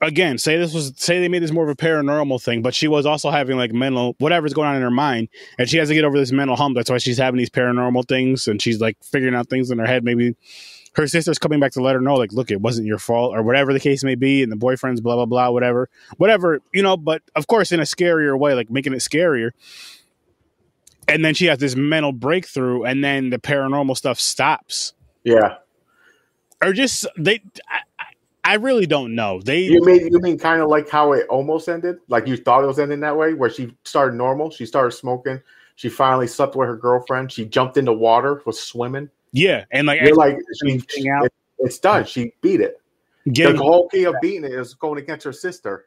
again, say this was say they made this more of a paranormal thing, but she was also having like mental whatever's going on in her mind, and she has to get over this mental hump. That's why she's having these paranormal things, and she's like figuring out things in her head. Maybe her sister's coming back to let her know, like, look, it wasn't your fault, or whatever the case may be, and the boyfriend's blah blah blah, whatever, whatever, you know. But of course, in a scarier way, like making it scarier and then she has this mental breakthrough and then the paranormal stuff stops.
Yeah.
Or just they i, I really don't know. They
you mean you mean kind of like how it almost ended? Like you thought it was ending that way where she started normal she started smoking she finally slept with her girlfriend she jumped into water was swimming.
Yeah and like,
you're like she,
out.
it- it's done she beat it.
Getting,
the whole key of beating it is going against her sister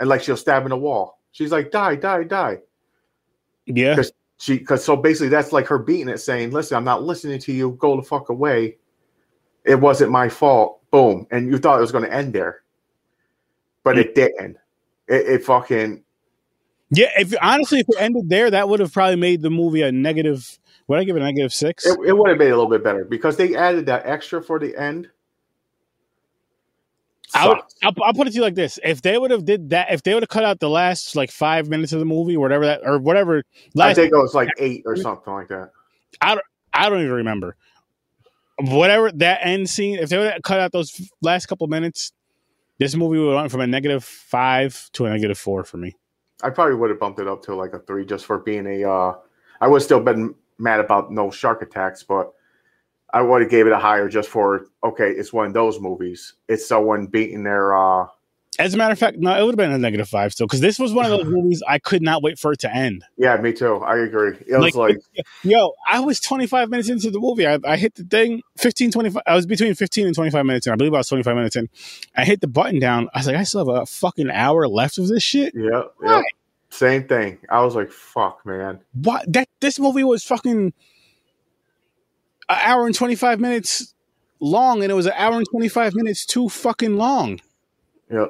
and like she'll stab in the wall. She's like die die die.
Yeah
she because so basically that's like her beating it saying listen i'm not listening to you. Go the fuck away. It wasn't my fault. Boom. And you thought it was going to end there. But it didn't. It, it fucking
yeah if honestly if it ended there that would have probably made the movie a negative would i give it a negative six?
It, it would have made it a little bit better because they added that extra for the end
I would. I'll, I'll put it to you like this: If they would have did that, if they would have cut out the last like five minutes of the movie, whatever that or whatever,
i think it was like eight or something like that
I don't even remember. Whatever that end scene, if they would have cut out those last couple minutes, this movie would have went from a negative five to a negative four for me.
i probably would have bumped it up to like a three just for being a uh i would have still been mad about no shark attacks but I would have gave it a higher just for okay, it's one of those movies. It's someone beating their uh
As a matter of fact, no, it would have been a negative five still because this was one of those movies I could not wait for it to end.
yeah, me too. I agree. It was
Like,
like,
Yo, I was 25 minutes into the movie. I, I hit the thing 15, 25. I was between 15 and 25 minutes in. I believe I was 25 minutes in. I hit the button down. I was like, I still have a fucking hour left of this shit.
yeah, yeah.
Why?
Same thing. I was like, fuck, man.
What? That this movie was fucking an hour and 25 minutes long, and it was an hour and 25 minutes too fucking long.
Yeah.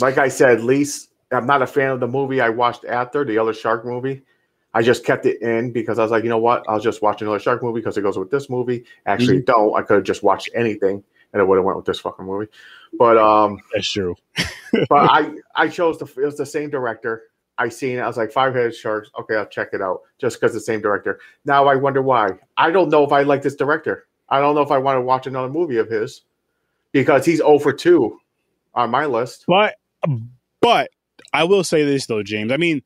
Like I said, at least I'm not a fan of the movie I watched after the other shark movie. I just kept it in because I was like, you know what? I'll just watch another shark movie because it goes with this movie. Actually, don't. I could have just watched anything and it would have went with this fucking movie. But um,
That's true.
but I I chose the it was the same director. I seen it. I was like five headed sharks. Okay, I'll check it out just because the same director. Now I wonder why. I don't know if I like this director. I don't know if I want to watch another movie of his because he's 0 for 2 on my list.
But but I will say this though, James. I mean,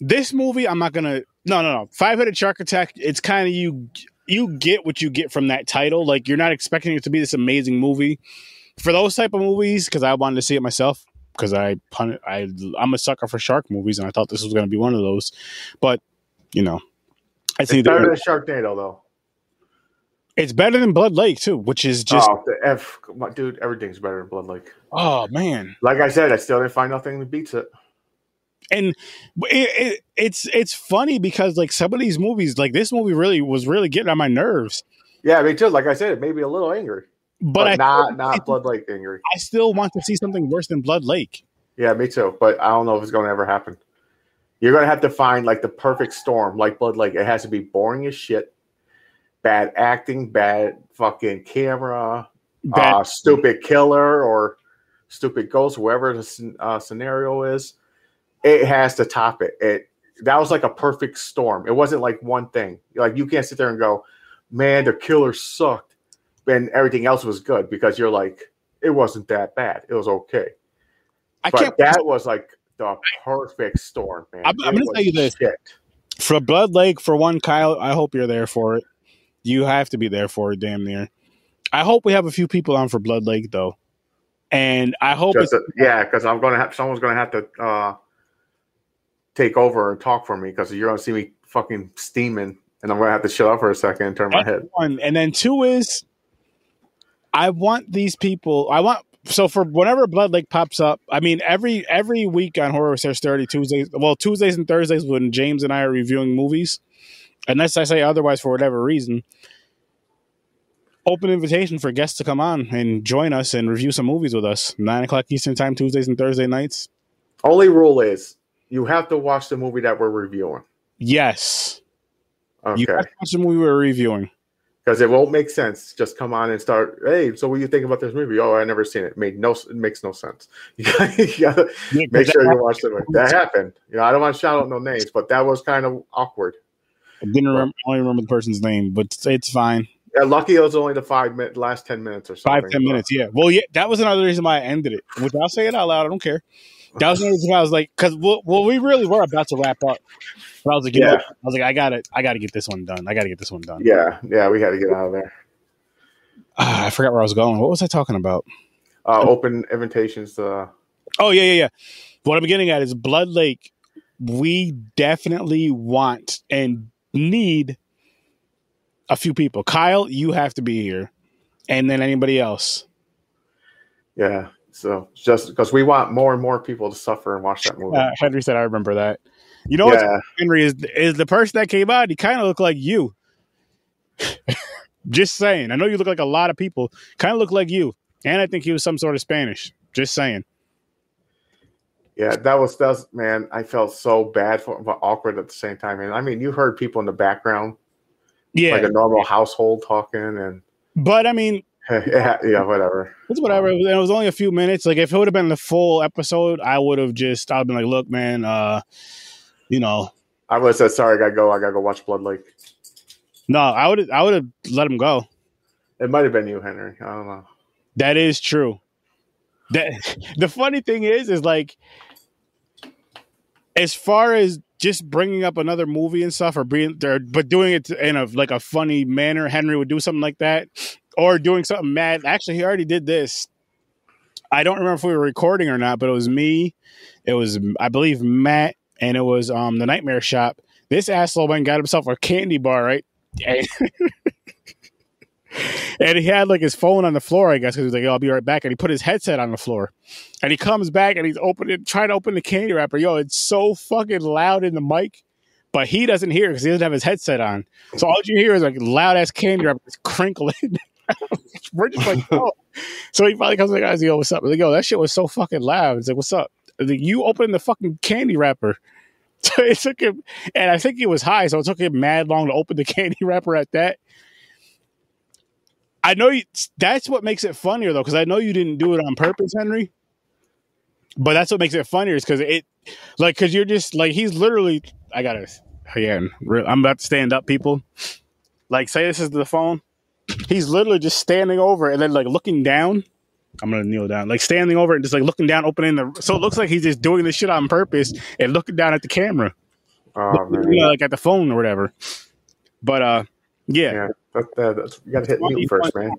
this movie, I'm not gonna. No, no, no. Five headed shark attack. It's kind of you. You get what you get from that title. Like you're not expecting it to be this amazing movie. For those type of movies, because I wanted to see it myself. Because I pun, I I'm a sucker for shark movies, and I thought this was going to be one of those. But you know, I
It's
think
better
that-
than Sharknado though.
it's better than Blood Lake too, which is just
oh, F, dude, everything's better than Blood Lake.
oh man.
Like I said, I still didn't find nothing that beats it.
and it, it, it's it's funny because like some of these movies, like this movie, really was really getting on my nerves.
Yeah, me too. Like I said, it made me a little angry,
But,
but,
I
not not Blood Lake angry.
I still want to see something worse than Blood Lake.
Yeah, me too. But I don't know if it's going to ever happen. You're going to have to find like the perfect storm, like Blood Lake. It has to be boring as shit, bad acting, bad fucking camera,
Bad-
uh, stupid killer or stupid ghost, whoever the uh, scenario is. It has to top it. It that was like a perfect storm. It wasn't like one thing. Like you can't sit there and go, "Man, the killer sucked," and everything else was good because you're like, it wasn't that bad. It was okay.
I
but
can't.
that was like the perfect storm, man.
I'm- I'm gonna tell you this.
shit.
for Blood Lake, for one, Kyle, I hope you're there for it. You have to be there for it, damn near. I hope we have a few people on for Blood Lake though, and I hope
Just
it's,
yeah, because I'm gonna have someone's gonna have to uh, take over and talk for me because you're gonna see me fucking steaming, and I'm gonna have to shut up for a second and turn my head.
one, and then two is I want these people. I want so for whenever Blood Lake pops up. I mean, every every week on Horror Research Thirty Tuesdays. Well, Tuesdays and Thursdays when James and I are reviewing movies, unless I say otherwise for whatever reason. Open invitation for guests to come on and join us and review some movies with us. Nine o'clock Eastern Time, Tuesdays and Thursday nights.
Only rule is you have to watch the movie that we're reviewing.
Yes, you
Okay,
have to watch the movie we're reviewing.
Because it won't make sense. Just come on and start. Hey, so what do you think about this movie? Oh, I never seen it. Made no. It makes no sense. You gotta, you gotta
Yeah,
make sure you watch movie. That happened. You know, I don't want to shout out no names, but that was kind of awkward.
I didn't remember. I only remember the person's name, but it's, fine.
Yeah, lucky it was only the five minute last ten minutes or something.
Five ten minutes. Yeah. Well, yeah. That was another reason why I ended it. Without saying it out loud, I don't care. That was the reason why I was like, because well, well, we really were about to wrap up. But I was like, know,
Yeah.
what? I was like, I got it. I got to get this one done. I got to get this one done.
Yeah, yeah, we got to get out of there.
Ah, I forgot where I was going. What was I talking about?
Uh, open invitations to.
Oh yeah, yeah, yeah. What I'm getting at is Blood Lake. We definitely want and need a few people. Kyle, you have to be here, and then anybody else.
Yeah, so just because we want more and more people to suffer and watch that movie.
Uh, Henry said, "I remember that." You know
yeah,
Henry is is the person that came out. He kind of looked like you. Just saying. I know you look like a lot of people. Kind of look like you, and I think he was some sort of Spanish. Just saying.
yeah, that was that was man. I felt so bad for, but awkward at the same time. And I mean, you heard people in the background,
Yeah,
like a normal household talking, and
but I mean,
yeah, yeah, whatever.
it's whatever. It was only a few minutes. Like if it would have been the full episode, I would have just. I've been like, look, man. uh You know,
I would have said, "Sorry, I gotta go. I gotta go watch Blood Lake."
no, I would. I would have let him go.
It might have been you, Henry. I don't know.
That is true. That the funny thing is, is like, as far as just bringing up another movie and stuff, or being there, but doing it in a like a funny manner, Henry would do something like that, or doing something mad. Actually, he already did this. I don't remember if we were recording or not, but it was me. It was, I believe, Matt, and it was um the Nightmare Shop. This asshole went and got himself a candy bar, right? And, and he had like his phone on the floor, I guess, because he was like, I'll be right back." And he put his headset on the floor, and he comes back and he's opening, trying to open the candy wrapper. Yo, it's so fucking loud in the mic, but he doesn't hear because he doesn't have his headset on. So all you hear is like loud ass candy wrapper crinkling. We're just like, oh. So he finally comes to like, guys, yo, what's up? I'm like, yo, that shit was so fucking loud. It's like, what's up? Like, you opened the fucking candy wrapper. So it took him, and I think he was high, so it took him mad long to open the candy wrapper at that. I know you, that's what makes it funnier though, because I know you didn't do it on purpose, Henry. But that's what makes it funnier is because it, like, because you're just like he's literally. I gotta again. I'm about to stand up, people. Like, say this is the phone. He's literally just standing over and then like looking down. I'm gonna kneel down, like standing over and just like looking down, opening the. So it looks like he's just doing this shit on purpose and looking down at the camera,
Oh man,
you know, like at the phone or whatever. But uh, yeah.
yeah, that, that, you gotta hit mute first, man.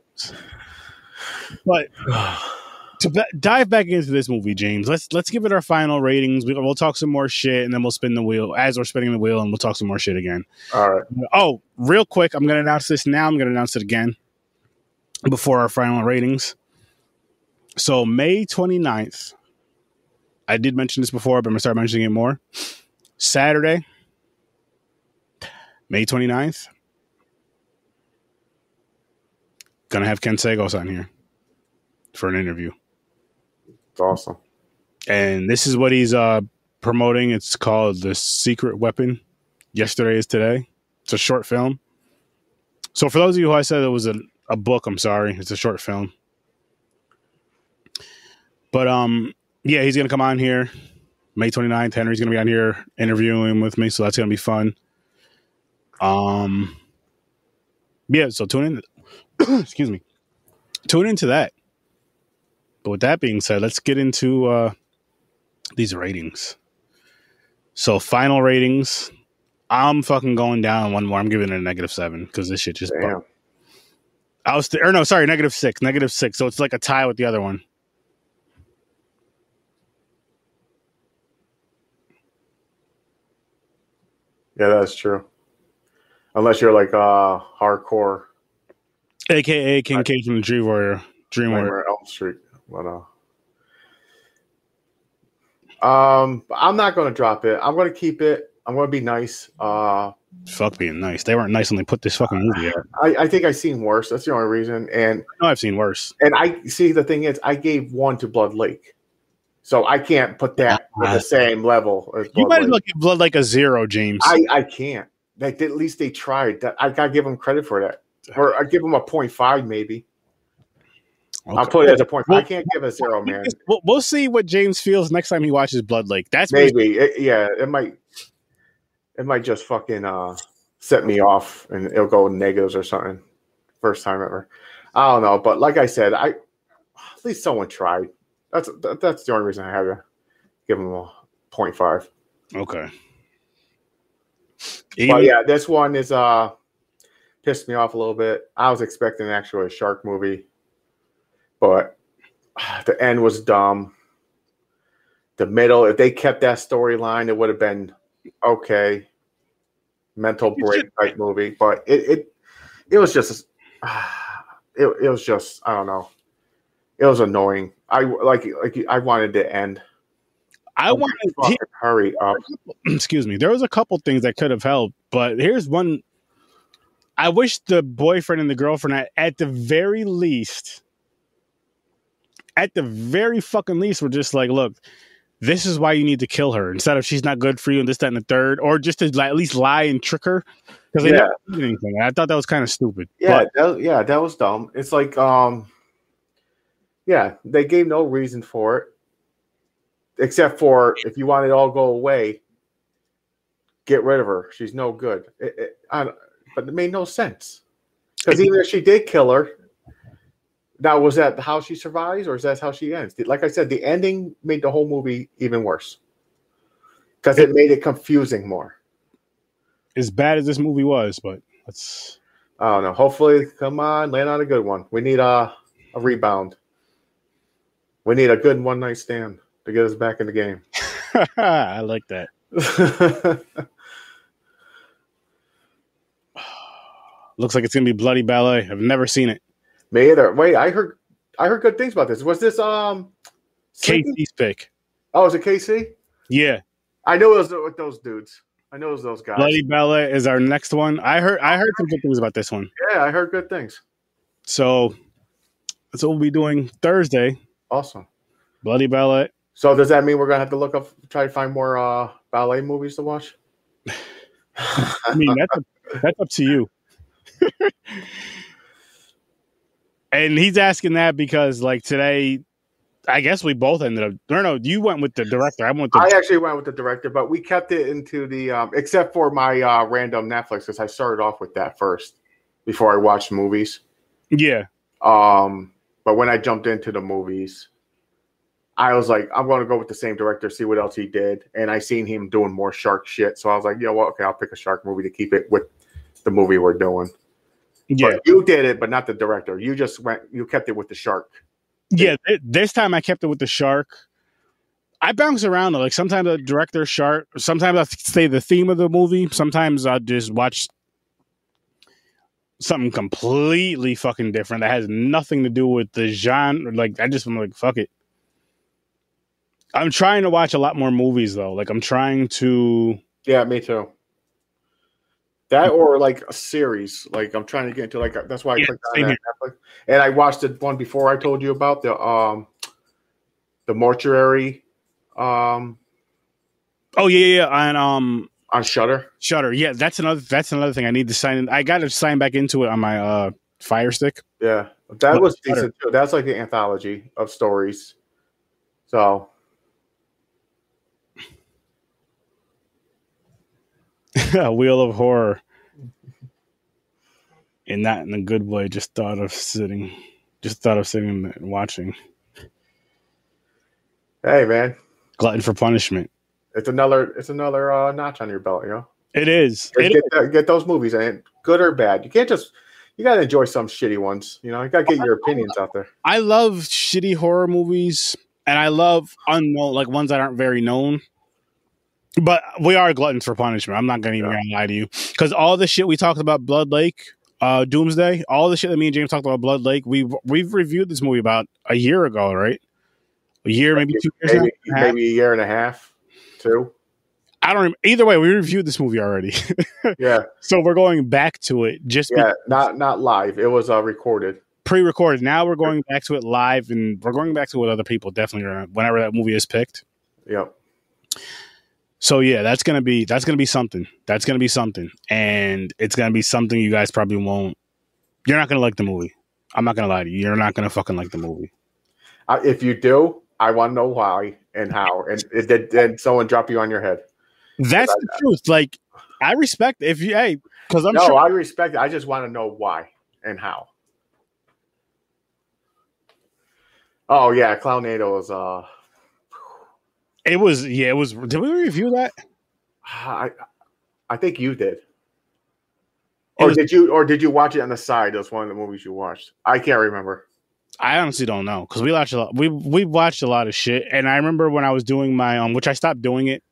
But to ba- dive back into this movie, James, let's let's give it our final ratings. We, we'll talk some more shit, and then we'll spin the wheel as we're spinning the wheel, and we'll talk some more shit again.
All right,
Oh, real quick, I'm going to announce this now. I'm going to announce it again before our final ratings. So, May 29th, I did mention this before, but I'm gonna start mentioning it more. Saturday, May 29th, gonna have Ken Sagoes on here for an interview.
It's awesome.
And this is what he's uh, promoting. It's called The Secret Weapon. Yesterday is today. It's a short film. So for those of you who I said it was a, a book, I'm sorry. It's a short film. But um yeah, he's gonna come on here May 29th. Henry's gonna be on here interviewing with me, so that's gonna be fun. Um yeah, so tune in excuse me. Tune into that. But with that being said, let's get into uh these ratings. So final ratings. I'm fucking going down one more. I'm giving it a negative seven because this shit just.
Damn.
I was, th- or no, sorry, negative six, negative six. So it's like a tie with the other one.
Yeah, that's true. Unless you're like uh hardcore
AKA King the Dream Warrior. Dream Warrior.
Elm Street. But uh um I'm not gonna drop it. I'm gonna keep it. I'm gonna be nice. Uh
Fuck being nice. They weren't nice when they put this fucking movie out.
I, I think I've seen worse. That's the only reason. And
know I've seen worse.
and I see the thing is I gave one to Blood Lake. So I can't put that at the same level as
Uh, You
Blood
might as well give Blood like a zero, James.
I, I can't. Like at least they tried. I gotta give them credit for that. Or I give them a 0.5 maybe. I'll put it as a point.
Well-
I can't give a zero, man.
We'll, we'll see what James feels next time he watches Blood Lake. That's
Maybe. It- yeah, it might it might just fucking uh set me off and it'll go negatives or something. First time ever. I don't know, but like I said, I at least someone tried. That's that, that's the only reason I had to give them a 0.5.
okay.
But yeah, this one is uh pissed me off a little bit. I was expecting actually a shark movie, but ah, the end was dumb. The middle, if they kept that storyline, it would have been okay. Mental break type movie, but it it it was just ah, it, it was just I don't know. It was annoying. I like like I wanted to end.
I wanted.
Fucking hurry up.
excuse me, there was a couple things that could have helped, but here's one. I wish the boyfriend and the girlfriend, at, at the very least, at the very fucking least, were just like, look, this is why you need to kill her instead of she's not good for you and this, that, and the third, or just to at least lie and trick her because they
Yeah.
never did anything. And I thought that was kind of stupid.
Yeah, that, yeah, that was dumb. It's like, um, yeah, they gave no reason for it, except for if you want it all go away, get rid of her. She's no good. It, it, I, but it made no sense because even if she did kill her, now was that how she survives or is that how she ends? Like I said, the ending made the whole movie even worse because it made it confusing more.
as bad as this movie was, but let's.
I don't know. Hopefully, come on, land on a good one. We need a, a rebound. We need a good one night stand to get us back in the game.
I like that. Looks like it's gonna be bloody ballet. I've never seen it.
Me either. Wait, I heard I heard good things about this. Was this um?
Casey's pick.
Oh, is it KC?
Yeah,
I knew it was with those dudes. I know it was those guys.
bloody ballet is our next one. I heard. I heard some good things about this one.
Yeah, I heard good things.
So that's what we'll be doing Thursday.
Awesome.
Bloody ballet.
So does that mean we're gonna have to look up try to find more uh ballet movies to watch?
I mean, that's that's up to you. and he's asking that because, like today, I guess we both ended up. No, no, you went with the director. I went with the.
I actually went with the director, but we kept it into the um, except for my uh, random Netflix because I started off with that first before I watched movies.
yeah,
Um, but when I jumped into the movies, I was like, I'm going to go with the same director, see what else he did, and I seen him doing more shark shit. So I was like, you know what? Okay, I'll pick a shark movie to keep it with the movie we're doing.
Yeah,
But you did it, but not the director. You just went, you kept it with the shark.
yeah. th- This time I kept it with the shark. I bounce around like sometimes a director shark. Sometimes I say the theme of the movie. Sometimes I just watch something completely fucking different that has nothing to do with the genre. Like I just am like fuck it. I'm trying to watch a lot more movies though. Like I'm trying to.
Yeah, me too. That or like a series. Like I'm trying to get into like that's why I
Yeah,
clicked on that Netflix. And I watched the one before I told you about the um the mortuary um
Oh yeah, yeah, yeah. and um,
on Shudder.
Shudder. Yeah, that's another. That's another thing I need to sign in. I got to sign back into it on my uh Fire Stick.
Yeah, that was
Shudder.
decent too. That's like the anthology of stories. So
Wheel of Horror. And not in a good way. Just thought of sitting. Just thought of sitting and watching.
hey, man,
Glutton for Punishment.
it's another it's another uh, notch on your belt. You know,
It is.
get,
It
get, that- get those movies and good or bad. You can't just you got to enjoy some shitty ones. You know, you got to get your opinions out there.
I love shitty horror movies, and I love unknown, like ones that aren't very known. But we are gluttons for punishment. I'm not gonna even
Yeah.
gonna lie to you because all the shit we talked about, Blood Lake, uh, Doomsday, all the shit that me and James talked about, Blood Lake. We've we've reviewed this movie about a year ago, right? A year, maybe two years.
Maybe maybe a year and a half, two.
I don't. Rem- either way, we reviewed this movie already,
Yeah,
so we're going back to it just
yeah, not not live. It was uh, recorded.
pre-recorded. Now we're going back to it live, and we're going back to it with other people. Definitely, whenever that movie is picked.
Yep.
So yeah, that's gonna be that's gonna be something. That's gonna be something, and it's gonna be something you guys probably won't. You're not gonna like the movie. I'm not gonna lie to you. You're not gonna fucking like the movie.
Uh, if you do, I want to know why and how, and it did someone drop you on your head.
That's the truth. Like I respect if you hey because I'm
no,
sure
I respect it. I just want to know why and how. Oh yeah, Clownado is uh
it was yeah it was. Did we review that?
I I think you did.
It
Or
was-
did you or did you watch it on the side? That's one of the movies you watched. I can't remember.
I honestly don't know because we watched a lot. We we watched a lot of shit, and I remember when I was doing my um, which I stopped doing it.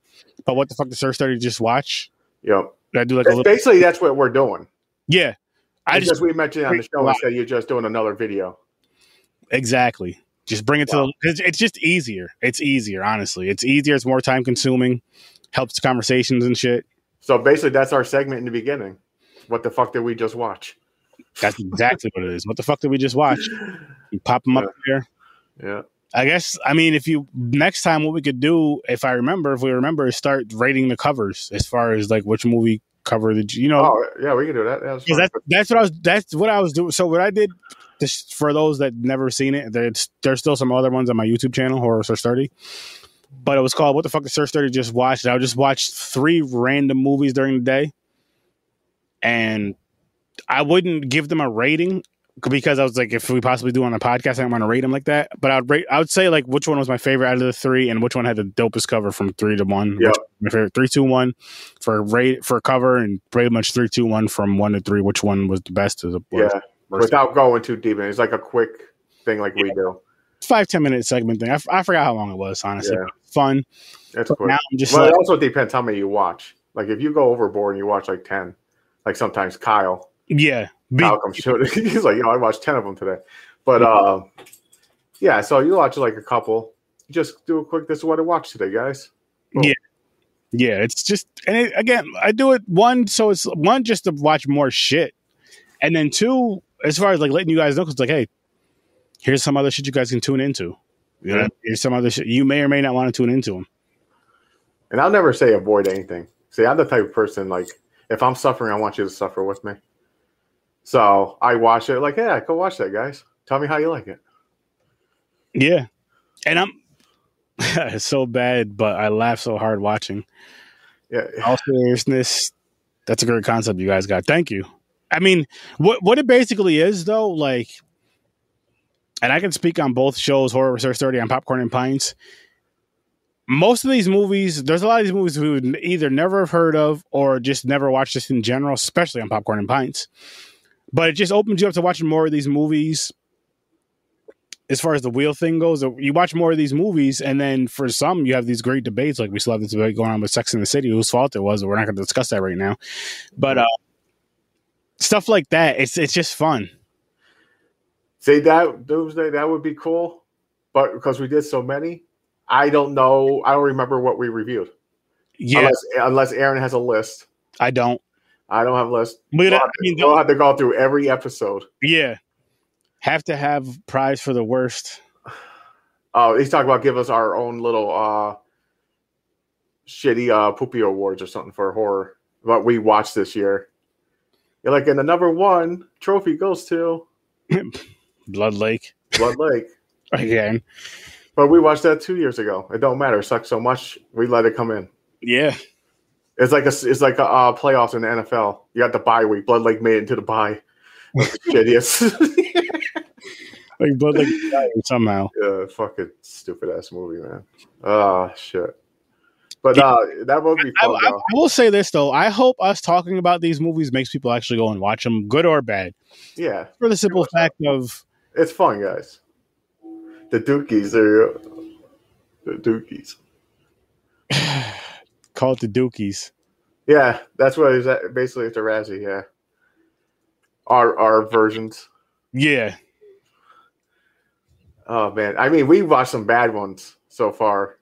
But what the fuck? The search started to just watch.
Yep.
I do like a
That's
little.
basically that's what we're doing.
Yeah, I
Because
just
we mentioned on the show
Wow.
instead you're just doing another video.
Exactly. Just bring it to the. It's, it's just easier. It's easier, honestly. It's easier. It's more time consuming. Helps conversations and shit.
So basically that's our segment in the beginning. What the fuck did we just watch?
That's exactly what it is. What the fuck did we just watch? You pop them up there.
Yeah.
I guess. I mean, if you next time, what we could do, if I remember, if we remember, is start rating the covers as far as like which movie cover did you, you know?
Oh yeah, we can do that. That's
that's that's what I was that's what I was doing. So what I did, just for those that never seen it, there's there's still some other ones on my YouTube channel, Horror SURF30. But it was called "What the fuck the SURF30 just watched." I just watched three random movies during the day, and I wouldn't give them a rating because I was like, if we possibly do on a podcast, I don't want to rate them like that. But I'd rate, I would say like which one was my favorite out of the three, and which one had the dopest cover from three to one.
Yeah.
My favorite three, two, one for rate for cover, and pretty much three, two, one from one to three. Which one was the best? Is the
yeah.
Worst?
Without going too deep, in it. it's like a quick thing like we do.
five ten minute segment thing. I, f- I forgot how long it was. Honestly,
Yeah.
fun.
That's
But
quick.
now I'm just
Well,
like,
it also depends how many you watch. Like if you go overboard and you watch like ten, like sometimes Kyle,
yeah, be,
Kyle comes to. He's like, yo, I watched ten of them today. But uh, yeah, so you watch like a couple. Just do a quick. This is what I watched today, guys.
Yeah. Yeah. It's just and it, again, I do it one so it's one just to watch more shit, and then two as far as like letting you guys know because like hey, here's some other shit you guys can tune into. You know,
Yeah.
here's some other shit you may or may not want to tune into them.
And I'll never say avoid anything. See, I'm the type of person like if I'm suffering, I want you to suffer with me. So I watch it like, yeah, go watch that, guys. Tell me how you like it.
Yeah, and I'm it's so bad, but I laugh so hard watching.
Yeah,
all seriousness, that's a great concept you guys got. Thank you. I mean, what what it basically is though, like, and I can speak on both shows, Horror SURF30 and Popcorn and Pints. Most of these movies, there's a lot of these movies we would either never have heard of or just never watched just in general, especially on Popcorn and Pints. But it just opens you up to watching more of these movies. As far as the wheel thing goes, you watch more of these movies, and then for some, you have these great debates. Like we still have this debate going on with Sex and the City, whose fault it was. We're not going to discuss that right now. But uh, stuff like that, it's it's just fun.
see that Doomsday, that would be cool. But because we did so many, I don't know. I don't remember what we reviewed.
Yeah,
Unless, unless Aaron has a list.
I don't.
I don't have a list. We'll
I
have, to,
mean,
we'll have to go through every episode.
yeah, have to have prize for the worst.
Oh, he's talking about give us our own little uh shitty uh poopy awards or something for horror. What we watched this year. You're like, and the number one trophy goes to
Blood Lake
Blood Lake.
again.
But we watched that two years ago. It don't matter. It sucks so much. We let it come in.
Yeah,
It's like a it's like a uh, playoffs in the NFL. You got the bye week. Blood Lake made it into the bye. Shittiest.
like Blood Lake somehow.
yeah, fucking stupid ass movie, man. Oh shit. But uh, that would be
I,
fun.
I-
though.
I will say this though. I hope us talking about these movies makes people actually go and watch them, good or bad.
Yeah,
For the simple fact of
it's fun, guys. The Dookies are the Dookies.
call it the Dookies.
Yeah, that's what it's at. basically it's a Razzie. Yeah, our our versions.
Yeah,
Oh man, I mean we watched some bad ones so far.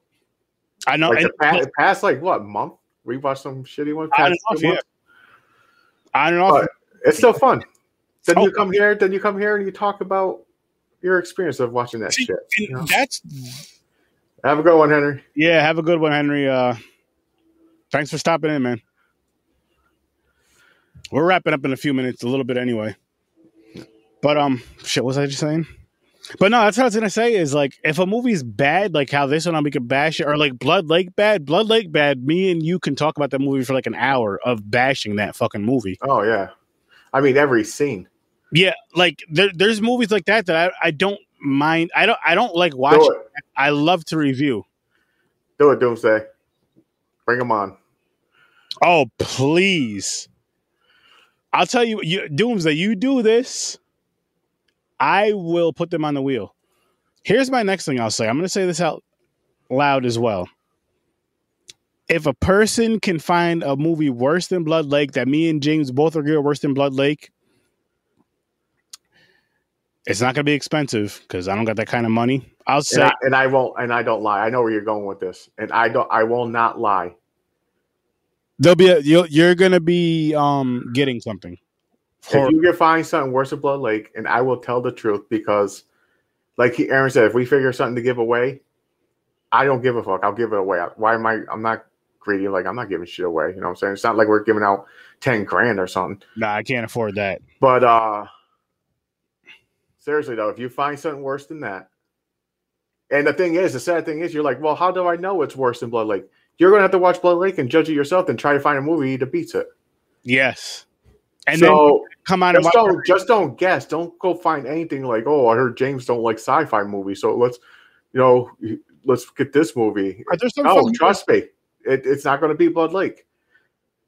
I know.
Like past, past like what month? We watched some shitty ones.
I don't know,
months?
I don't know.
But it's still fun. Then
Oh.
you come here. Then you come here and you talk about your experience of watching that
See,
shit. you know?
That's
Have a good one, Henry.
yeah. Have a good one, Henry. Uh, thanks for stopping in, man. We're wrapping up in a few minutes, a little bit anyway. But um, shit, what was I just saying? But no, that's what I was gonna say is like if a movie's bad, like how this one we could bash it, or like Blood Lake bad, Blood Lake bad. Me and you can talk about that movie for like an hour of bashing that fucking movie.
Oh yeah, I mean every scene.
Yeah, like there, there's movies like that that I, I don't mind. I don't I don't like
Do
watching.
it.
I love to review.
Do it, Doomsday. Bring them on.
Oh please! I'll tell you, you Doomsday. You do this, I will put them on the wheel. Here's my next thing I'll say. I'm going to say this out loud as well. If a person can find a movie worse than Blood Lake that me and James both agree are worse than Blood Lake, it's not going to be expensive because I don't got that kind of money. I'll
And
say
I, and I won't. And I don't lie. I know where you're going with this. And I don't. I will not lie.
there'll be a, you're, you're going to be um getting something.
If you can find something worse than Blood Lake, and I will tell the truth because, like Aaron said, if we figure something to give away, I don't give a fuck. I'll give it away. Why am I? I'm not greedy. Like I'm not giving shit away. You know what I'm saying? It's not like we're giving out ten grand or something.
nah, I can't afford that.
But uh seriously though, if you find something worse than that, and the thing is, the sad thing is, you're like, well, how do I know it's worse than Blood Lake? You're gonna have to watch Blood Lake and judge it yourself, and try to find a movie that beats it.
Yes. And then
so
come on
just don't just don't guess. Don't go find anything like, oh, I heard James don't like sci-fi movies, so let's, you know, let's get this movie.
Are there some
No, trust me, it, it's not going to be Blood Lake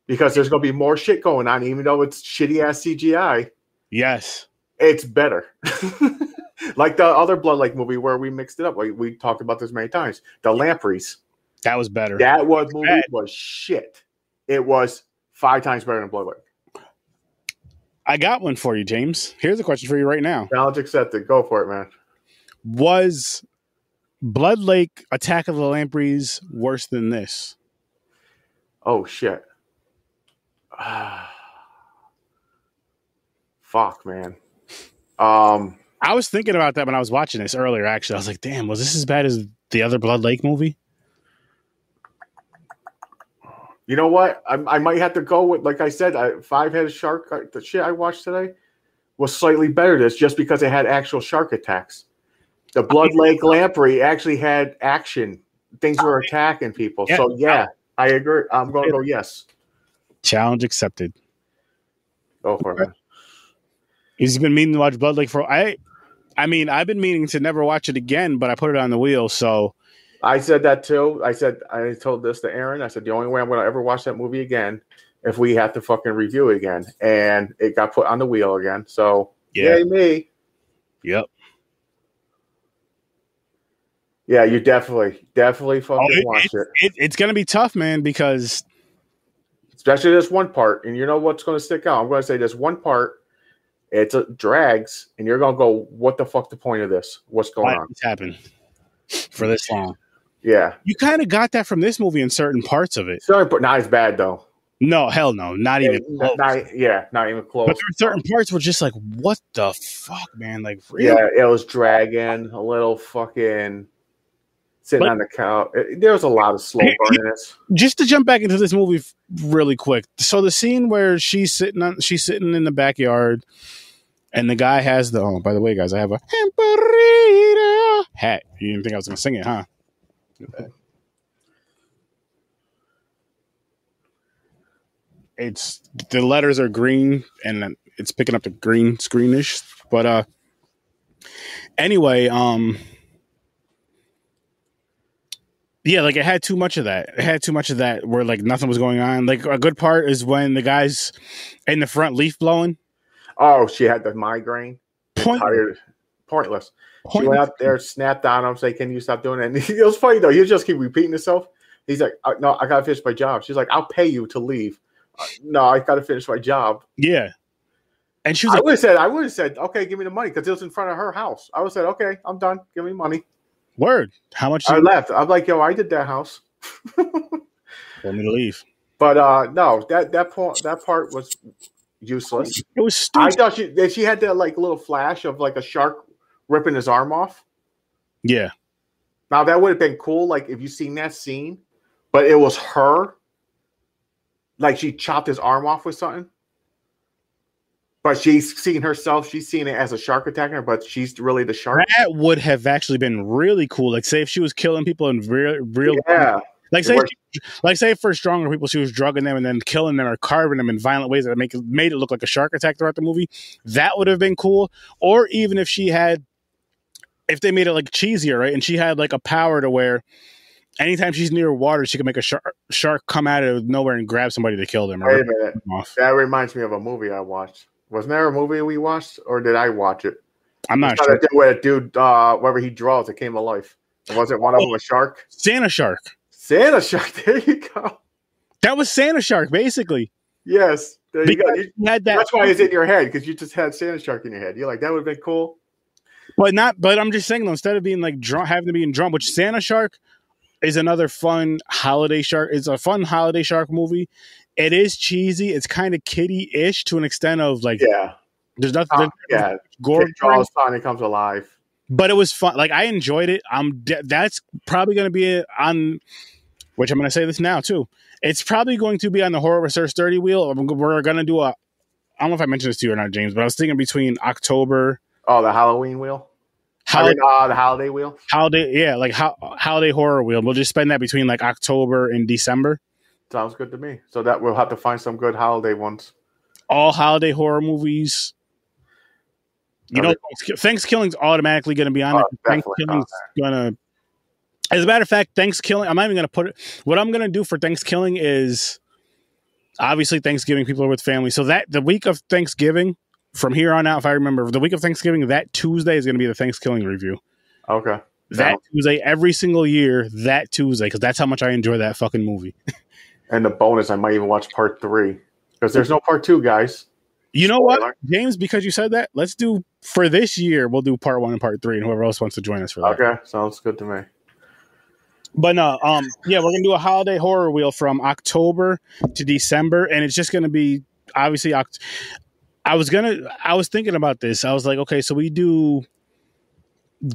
because there's going to be more shit going on, even though it's shitty ass CGI.
Yes.
it's better. like the other Blood Lake movie where we mixed it up. Like we talked about this many times. The Lampreys.
That was better.
That was movie was shit. It was five times better than Blood Lake.
I got one for you, James. Here's a question for you right now.
Challenge accepted. Go for it, man.
Was Blood Lake Attack of the Lampreys worse than this?
Oh shit. Fuck, man. Um,
I was thinking about that when I was watching this earlier, actually. I was like, damn, was this as bad as the other Blood Lake movie?
You know what? I, I might have to go with, like I said, I, Five Headed Shark. uh, The shit I watched today was slightly better. This just because it had actual shark attacks. The Blood Lake Lamprey actually had action. Things were attacking people.
Yeah.
So yeah, I agree. I'm going to go yes.
Challenge accepted.
Go for it. Man.
He's been meaning to watch Blood Lake for I I mean, I've been meaning to never watch it again, but I put it on the wheel, so
I said that too. I said I told this to Aaron. I said the only way I'm going to ever watch that movie again if we have to fucking review it again, and it got put on the wheel again. So
yeah.
yay me.
Yep.
Yeah, you definitely, definitely oh, fucking
Oh, it-
watch it.
It, it's gonna be tough, man, because
Especially this one part, and you know what's going to stick out. I'm going to say this one part. It's a drags, and you're going to go, "What the fuck? The point of this? What's going
why
on?"
did this happen for this long?
Yeah,
You kind of got that from this movie in certain parts of it.
sorry, but not as bad though.
No, hell no, not even
Yeah,
close.
not, yeah, not even close.
but there were certain parts were just like, what the fuck, man? Like, really?
Yeah, it was dragging a little fucking sitting
But-
on the couch. It- There was a lot of slow burniness.
just to jump back into this movie really quick. So the scene where she's sitting on she's sitting in the backyard and the guy has the oh by the way guys, I have a Hamburrito hat. You didn't think I was gonna sing it, huh? It's the letters are green and it's picking up the green screenish. But uh anyway, um yeah, like it had too much of that. It had too much of that where like nothing was going on. Like a good part is when the guys in the front leaf blowing.
Oh, she had the migraine.
Point,
Tired, pointless. She went out there, snapped on him, say, "Can you stop doing that?" And it was funny though. He just keep repeating himself. He's like, "Uh, "No, I gotta finish my job." She's like, "I'll pay you to leave." Uh, no, I gotta finish my job.
yeah. And she was
I
like,
would have said, "I would have said, okay, give me the money," because it was in front of her house. I would have said, "Okay, I'm done. Give me money."
"Word, how much
I left. I'm like, "Yo, I did that house."
want me to leave?"
But uh no, that that point that part was useless.
It was stupid.
I thought she she had that like little flash of like a shark ripping his arm off.
yeah,
Now that would have been cool, like if you seen that scene, but it was her. Like she chopped his arm off with something. But she's seeing herself, she's seeing it as a shark attacking her, but she's really the shark.
that would have actually been really cool. Like, say if she was killing people in real, real,
Yeah.
like say, like say for stronger people, she was drugging them and then killing them or carving them in violent ways that make it made it look like a shark attack throughout the movie. That would have been cool. Or even if she had, if they made it like cheesier, right? And she had like a power to where anytime she's near water, she could make a shark shark come out of nowhere and grab somebody to kill them
Wait a minute. That reminds me of a movie I watched. Wasn't there a movie we watched, or did I watch it?
I'm not sure.
do with a dude, uh, wherever he draws, it came to life. Wasn't one of them a shark?
Santa Shark.
Santa shark. There you go.
That was Santa Shark, basically.
Yes, there you go.
Because
You-
had that,
that's why it's in your head because you just had Santa shark in your head. You're like, that would have been cool.
But not. But I'm just saying though, instead of being like drunk, having to be in drum, which Santa Shark is another fun holiday shark. It's a fun holiday shark movie. It is cheesy. It's kind of kiddie-ish to an extent of like
Yeah,
there's nothing
Uh,
there's
yeah.
gore,
draws Sonic comes alive.
but it was fun. Like I enjoyed it. I'm de- that's probably going to be on. Which I'm going to say this now too. It's probably going to be on the horror SURF30 wheel. We're going to do a. I don't know if I mentioned this to you or not, James, but I was thinking between October
Oh, the Halloween wheel. I
holiday,
mean, uh, the holiday wheel.
holiday, yeah, like ho- holiday horror wheel. We'll just spend that between like October and December.
Sounds good to me. So that we'll have to find some good holiday ones.
All holiday horror movies. You know. Thanksgiving's automatically going to be on
Oh,
it. Thanksgiving's going to. As a matter of fact, Thanksgiving. I'm not even going to put it. What I'm going to do for Thanksgiving is obviously Thanksgiving. People are with family, so that the week of Thanksgiving, from here on out, if I remember, the week of Thanksgiving, that Tuesday is going to be the Thanksgiving review.
Okay.
That. Tuesday, every single year, that Tuesday, because that's how much I enjoy that fucking movie.
And the bonus, I might even watch part three because there's no part two, guys.
You know what, James? Because you said that, let's do for this year. We'll do part one and part three, and whoever else wants to join us for that.
Okay, sounds good to me.
But no, um, yeah, we're gonna do a holiday horror wheel from October to December, and it's just gonna be obviously. I was gonna, I was thinking about this. I was like, okay, so we do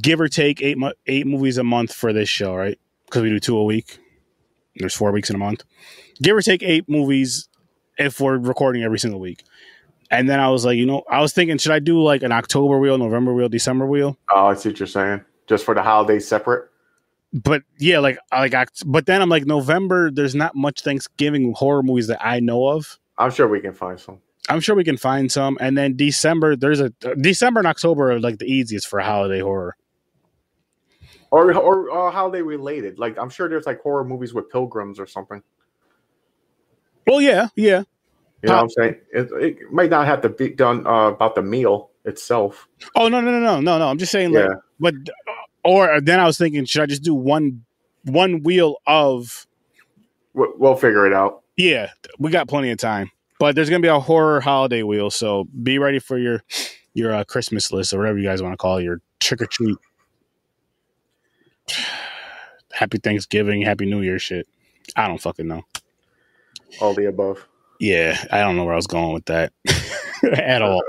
give or take eight mo- eight movies a month for this show, right? Because we do two a week. There's four weeks in a month. Give or take eight movies if we're recording every single week. And then I was like, you know, I was thinking, should I do like an October wheel, November wheel, December wheel?
Oh, I see what you're saying. Just for the holidays separate.
but yeah, like like Oct- but then I'm like November. There's not much Thanksgiving horror movies that I know of.
I'm sure we can find some.
I'm sure we can find some. And then December, there's a December and October are like the easiest for holiday horror.
Or or uh, holiday related. Like I'm sure there's like horror movies with pilgrims or something.
Well, yeah, yeah.
You know what I'm saying? It, it might not have to be done uh, about the meal itself.
Oh no, no, no, no, no, no. I'm just saying, like,
Yeah.
but or then I was thinking, should I just do one one wheel of?
We'll, we'll figure it out.
Yeah, we got plenty of time. But there's gonna be a horror holiday wheel, so be ready for your your uh, Christmas list or whatever you guys want to call it, your trick or treat. Happy Thanksgiving, Happy New Year shit. I don't fucking know.
All the above.
Yeah, I don't know where I was going with that at all.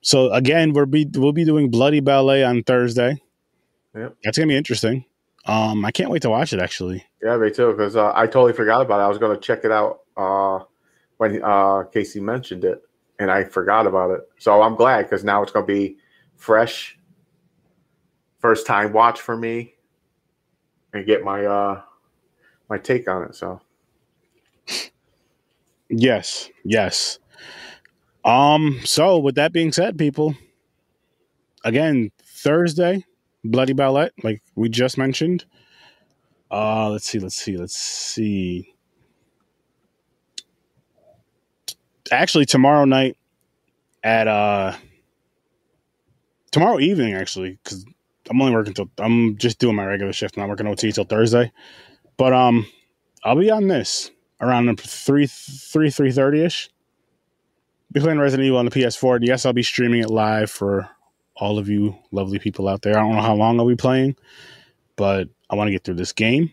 So again, we'll be we'll be doing Bloody Ballet on Thursday.
Yep.
That's gonna be interesting. Um, I can't wait to watch it. Actually,
Yeah, me too. Because uh, I totally forgot about it. I was going to check it out uh, when uh, Casey mentioned it, and I forgot about it. So I'm glad because now it's going to be fresh, first time watch for me, and get my uh, my take on it. So
yes, yes. Um, so with that being said, people, again, Thursday, Bloody Ballet, like we just mentioned. Uh, let's see, let's see, let's see. Actually, tomorrow night at uh tomorrow evening, actually, because I'm only working till I'm just doing my regular shift, I'm not working OT till Thursday. But um, I'll be on this around three three three thirty ish. Be playing Resident Evil on the PS4. And yes, I'll be streaming it live for all of you lovely people out there. I don't know how long I'll be playing, but I want to get through this game.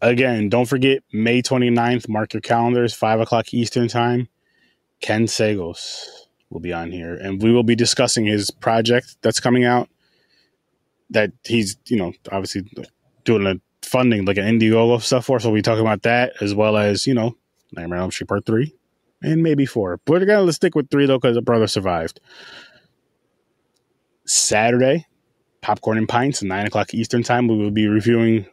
Again, don't forget May 29th, mark your calendars, 5 o'clock Eastern Time. Ken Sagoes will be on here, and we will be discussing his project that's coming out. That he's, you know, obviously doing a funding like an Indiegogo stuff for. So we'll be talking about that as well as, you know, Nightmare on Elm Street Part 3 and maybe 4. But we're going to stick with 3 though because the brother survived. Saturday, Popcorn and Pints, 9 o'clock Eastern Time. We will be reviewing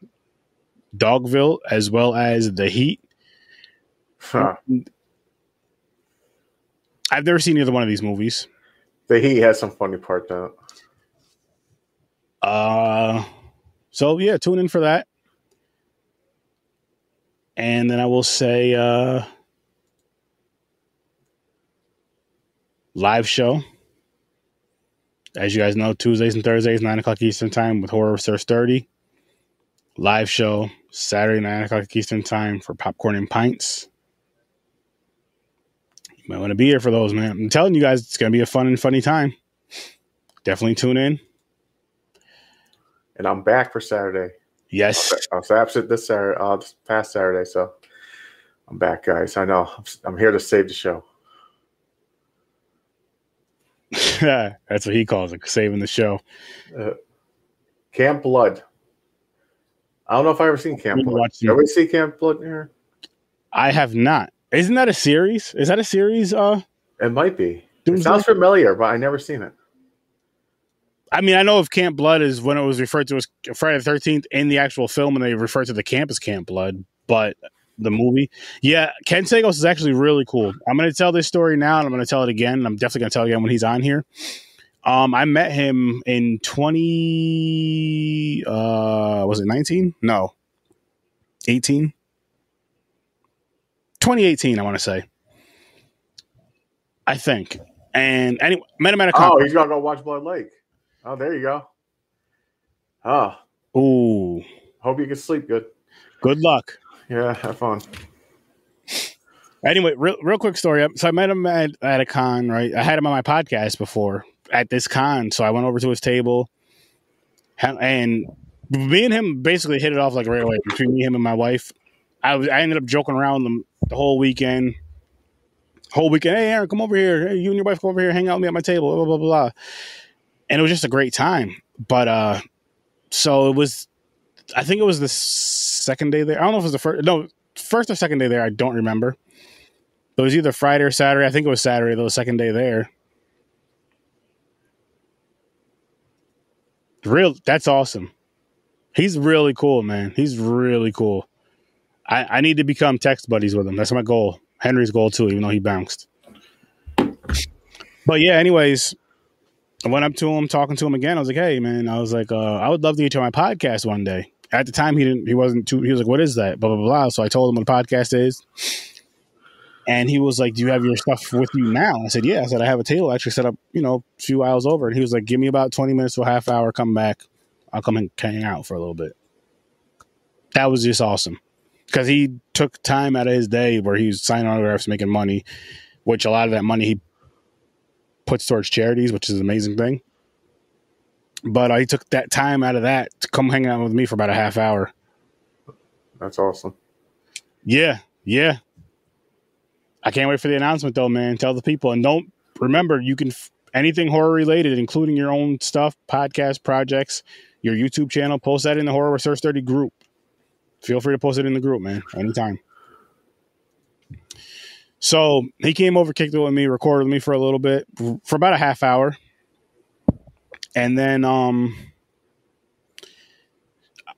Dogville as well as The Heat.
huh.
I've never seen either one of these movies.
the Heat has some funny part though.
Uh, so yeah, tune in for that. And then I will say, uh, live show. As you guys know, Tuesdays and Thursdays, 9 o'clock Eastern Time with Horror SURF30. Live show, Saturday, 9 o'clock Eastern Time for Popcorn and Pints. You might want to be here for those, man. I'm telling you guys, it's going to be a fun and funny time. Definitely tune in.
And I'm back for Saturday.
Yes.
I was absent this Saturday, uh, this past Saturday, so I'm back, guys. I know I'm, here to save the show.
That's what he calls it, saving the show.
Uh, Camp Blood. I don't know if I've ever seen Camp Blood. we see Camp Blood here?
I have not. Isn't that a series? Is that a series? Uh,
It might be. It sounds familiar, but I never seen it.
I mean, I know of Camp Blood is when it was referred to as Friday the Thirteenth in the actual film, and they refer to the camp as Camp Blood. But the movie, yeah, Ken Sagoes is actually really cool. I'm going to tell this story now, and I'm going to tell it again. And I'm definitely going to tell it again when he's on here. Um, I met him in 20. Uh, was it 19? No, 18. 2018, I want to say. I think. And anyway, met him at a
Oh,
conference.
he's gonna go watch Blood Lake. Oh, there you go. Ah.
Ooh,
hope you can sleep good.
good luck.
Yeah, have fun.
Anyway, real, real quick story. So I met him at, at a con, right? I had him on my podcast before at this con. So I went over to his table and me and him basically hit it off like right away between me, him, and my wife. I, was, I ended up joking around them the whole weekend. Whole weekend, hey Aaron, come over here. Hey, you and your wife come over here, hang out with me at my table, blah, blah, blah, blah. And it was just a great time. But uh so it was I think it was the second day there. I don't know if it was the first no, first or second day there, I don't remember. It was either Friday or Saturday. I think it was Saturday, though, the second day there. Real, that's awesome. He's really cool, man. He's really cool. I, I need to become text buddies with him. That's my goal. Henry's goal too, even though he bounced. But yeah, anyways, I went up to him, talking to him again. I was like, "Hey, man," I was like, uh, "I would love to get you on my podcast one day." At the time, he didn't. He wasn't too. He was like, "What is that?" Blah blah blah. So I told him what a podcast is, and he was like, "Do you have your stuff with you now?" I said, "Yeah." I said, "I have a table actually set up, you know, a few aisles over." And he was like, "Give me about twenty minutes to a half hour. Come back. I'll come and hang out for a little bit." That was just awesome because he took time out of his day where he was signing autographs, making money, which a lot of that money he puts towards charities, which is an amazing thing. but uh, he took that time out of that to come hang out with me for about a half hour.
That's awesome.
Yeah, yeah. I can't wait for the announcement though, man. Tell the people and don't remember you can f- anything horror related, including your own stuff, podcast projects, your YouTube channel. Post that in the Horror SURF30 group. Feel free to post it in the group, man, anytime. So he came over, kicked it with me, recorded with me for a little bit, for about a half hour, and then um,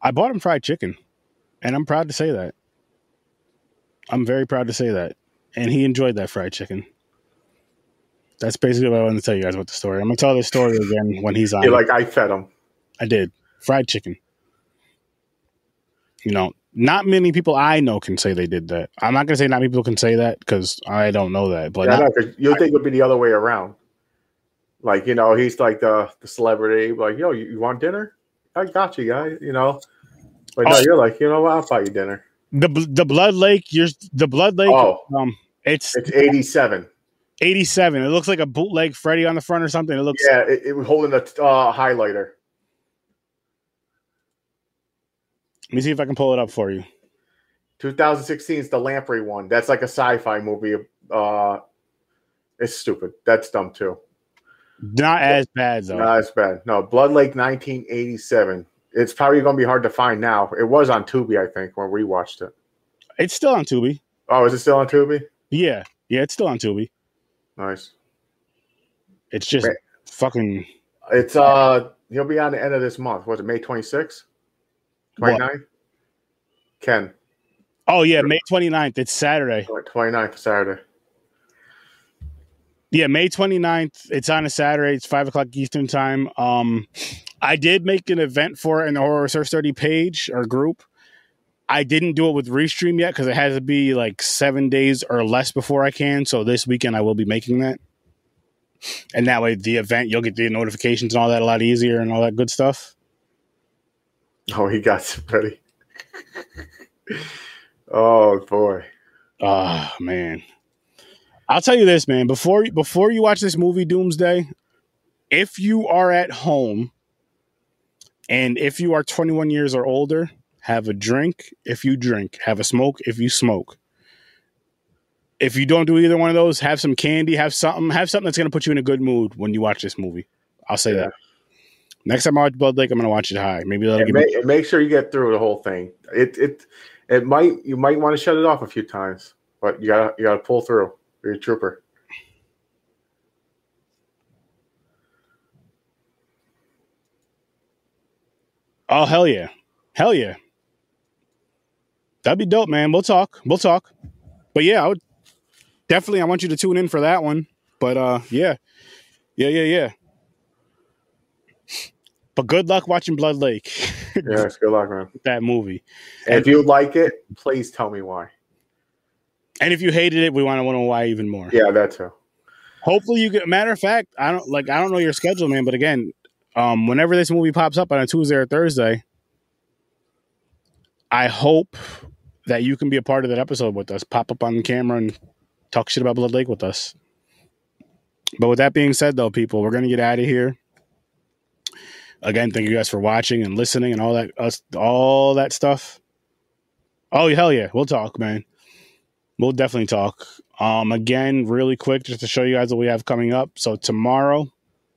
I bought him fried chicken, and I'm proud to say that. I'm very proud to say that, and he enjoyed that fried chicken. That's basically what I wanted to tell you guys about the story. I'm gonna tell the story again when he's on.
You're like I fed him.
I did fried chicken. You know, not many people I know can say they did that. I'm not gonna say not many people can say that because I don't know that, but
Yeah,
not-
no, you think it would be the other way around. Like you know, he's like the the celebrity. Like yo, you, you want dinner? I got you, guy. You know. But no,
Oh.
you're like, you know what? I'll buy you dinner.
the the Blood Lake. You're the Blood Lake.
Oh,
Um, it's
it's 87.
87. It looks like a bootleg Freddy on the front or something. It looks.
Yeah, it, it was holding a uh, highlighter.
Let me see if I can pull it up for you.
2016 is the Lamprey one. That's like a sci-fi movie. Uh, it's stupid. That's dumb too.
Not as bad though.
No, it's bad. No, Blood Lake 1987. It's probably going to be hard to find now. It was on Tubi, I think, when we watched it.
it's still on Tubi.
Oh, is it still on Tubi?
Yeah, yeah, it's still on Tubi.
Nice.
It's just
Right.
fucking.
It's uh, he'll be on the end of this month. Was it May 26th?
What?
29th? Ken,
Oh yeah, May 29th. It's Saturday.
29th Saturday.
Yeah, May 29th. It's on a Saturday. It's five o'clock Eastern time. Um, I did make an event for it in the Horror SURF30 page or group. I didn't do it with Restream yet because it has to be like seven days or less before I can. So this weekend I will be making that. And that way, the event, you'll get the notifications and all that a lot easier and all that good stuff.
Oh, he got some ready. oh boy.
Oh man. I'll tell you this, man. Before before you watch this movie Doomsday, if you are at home and if you are 21 years or older, have a drink if you drink, have a smoke if you smoke. If you don't do either one of those, have some candy, have something, have something that's going to put you in a good mood when you watch this movie. I'll say
Yeah.
that. Next time I watch Blood Lake, I'm going to watch it high. Maybe that'll
And
give
make,
me
make sure you get through the whole thing. It it it might you might want to shut it off a few times, but you gotta you gotta pull through. You're a trooper.
Oh hell yeah, hell yeah. That'd be dope, man. We'll talk. We'll talk. But yeah, I would definitely. I want you to tune in for that one. But uh, yeah, yeah, yeah, yeah. But good luck watching Blood Lake,
Yes, good luck, man.
that movie.
And if you like it, please tell me why.
And if you hated it, we want to know why even more.
Yeah, that too.
Hopefully, you get. Matter of fact, I don't like. I don't know your schedule, man. But again, um, whenever this movie pops up on a Tuesday or Thursday, I hope that you can be a part of that episode with us. Pop up on camera and talk shit about Blood Lake with us. But with that being said, though, people, we're gonna get out of here. Again, thank you guys for watching and listening and all that us all that stuff. Oh hell yeah, we'll talk, man. We'll definitely talk. Um, again, really quick, just to show you guys what we have coming up. So tomorrow,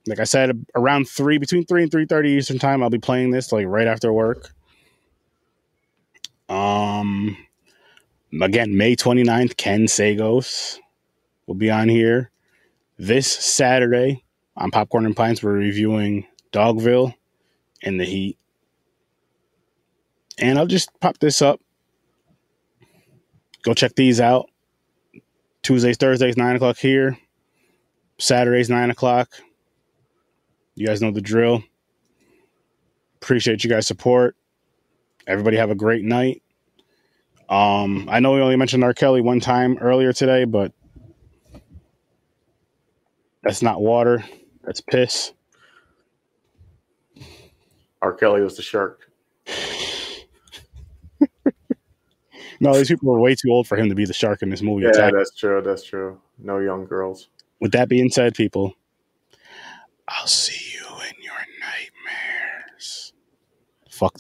like I said, around three, between three and three thirty Eastern time, I'll be playing this like right after work. Um, again, May 29th, Ken Sagoes will be on here. This Saturday on Popcorn and Pints, we're reviewing Dogville and the Heat. And I'll just pop this up. Go check these out. Tuesdays, Thursdays, 9 o'clock here. Saturdays, 9 o'clock. You guys know the drill. Appreciate you guys' support. Everybody have a great night. Um, I know we only mentioned R. Kelly one time earlier today, but that's not water. That's piss.
R. Kelly was the shark.
No, these people are way too old for him to be the shark in this movie.
Yeah,
Exactly.
that's true. That's true. No young girls.
With that being said, people, I'll see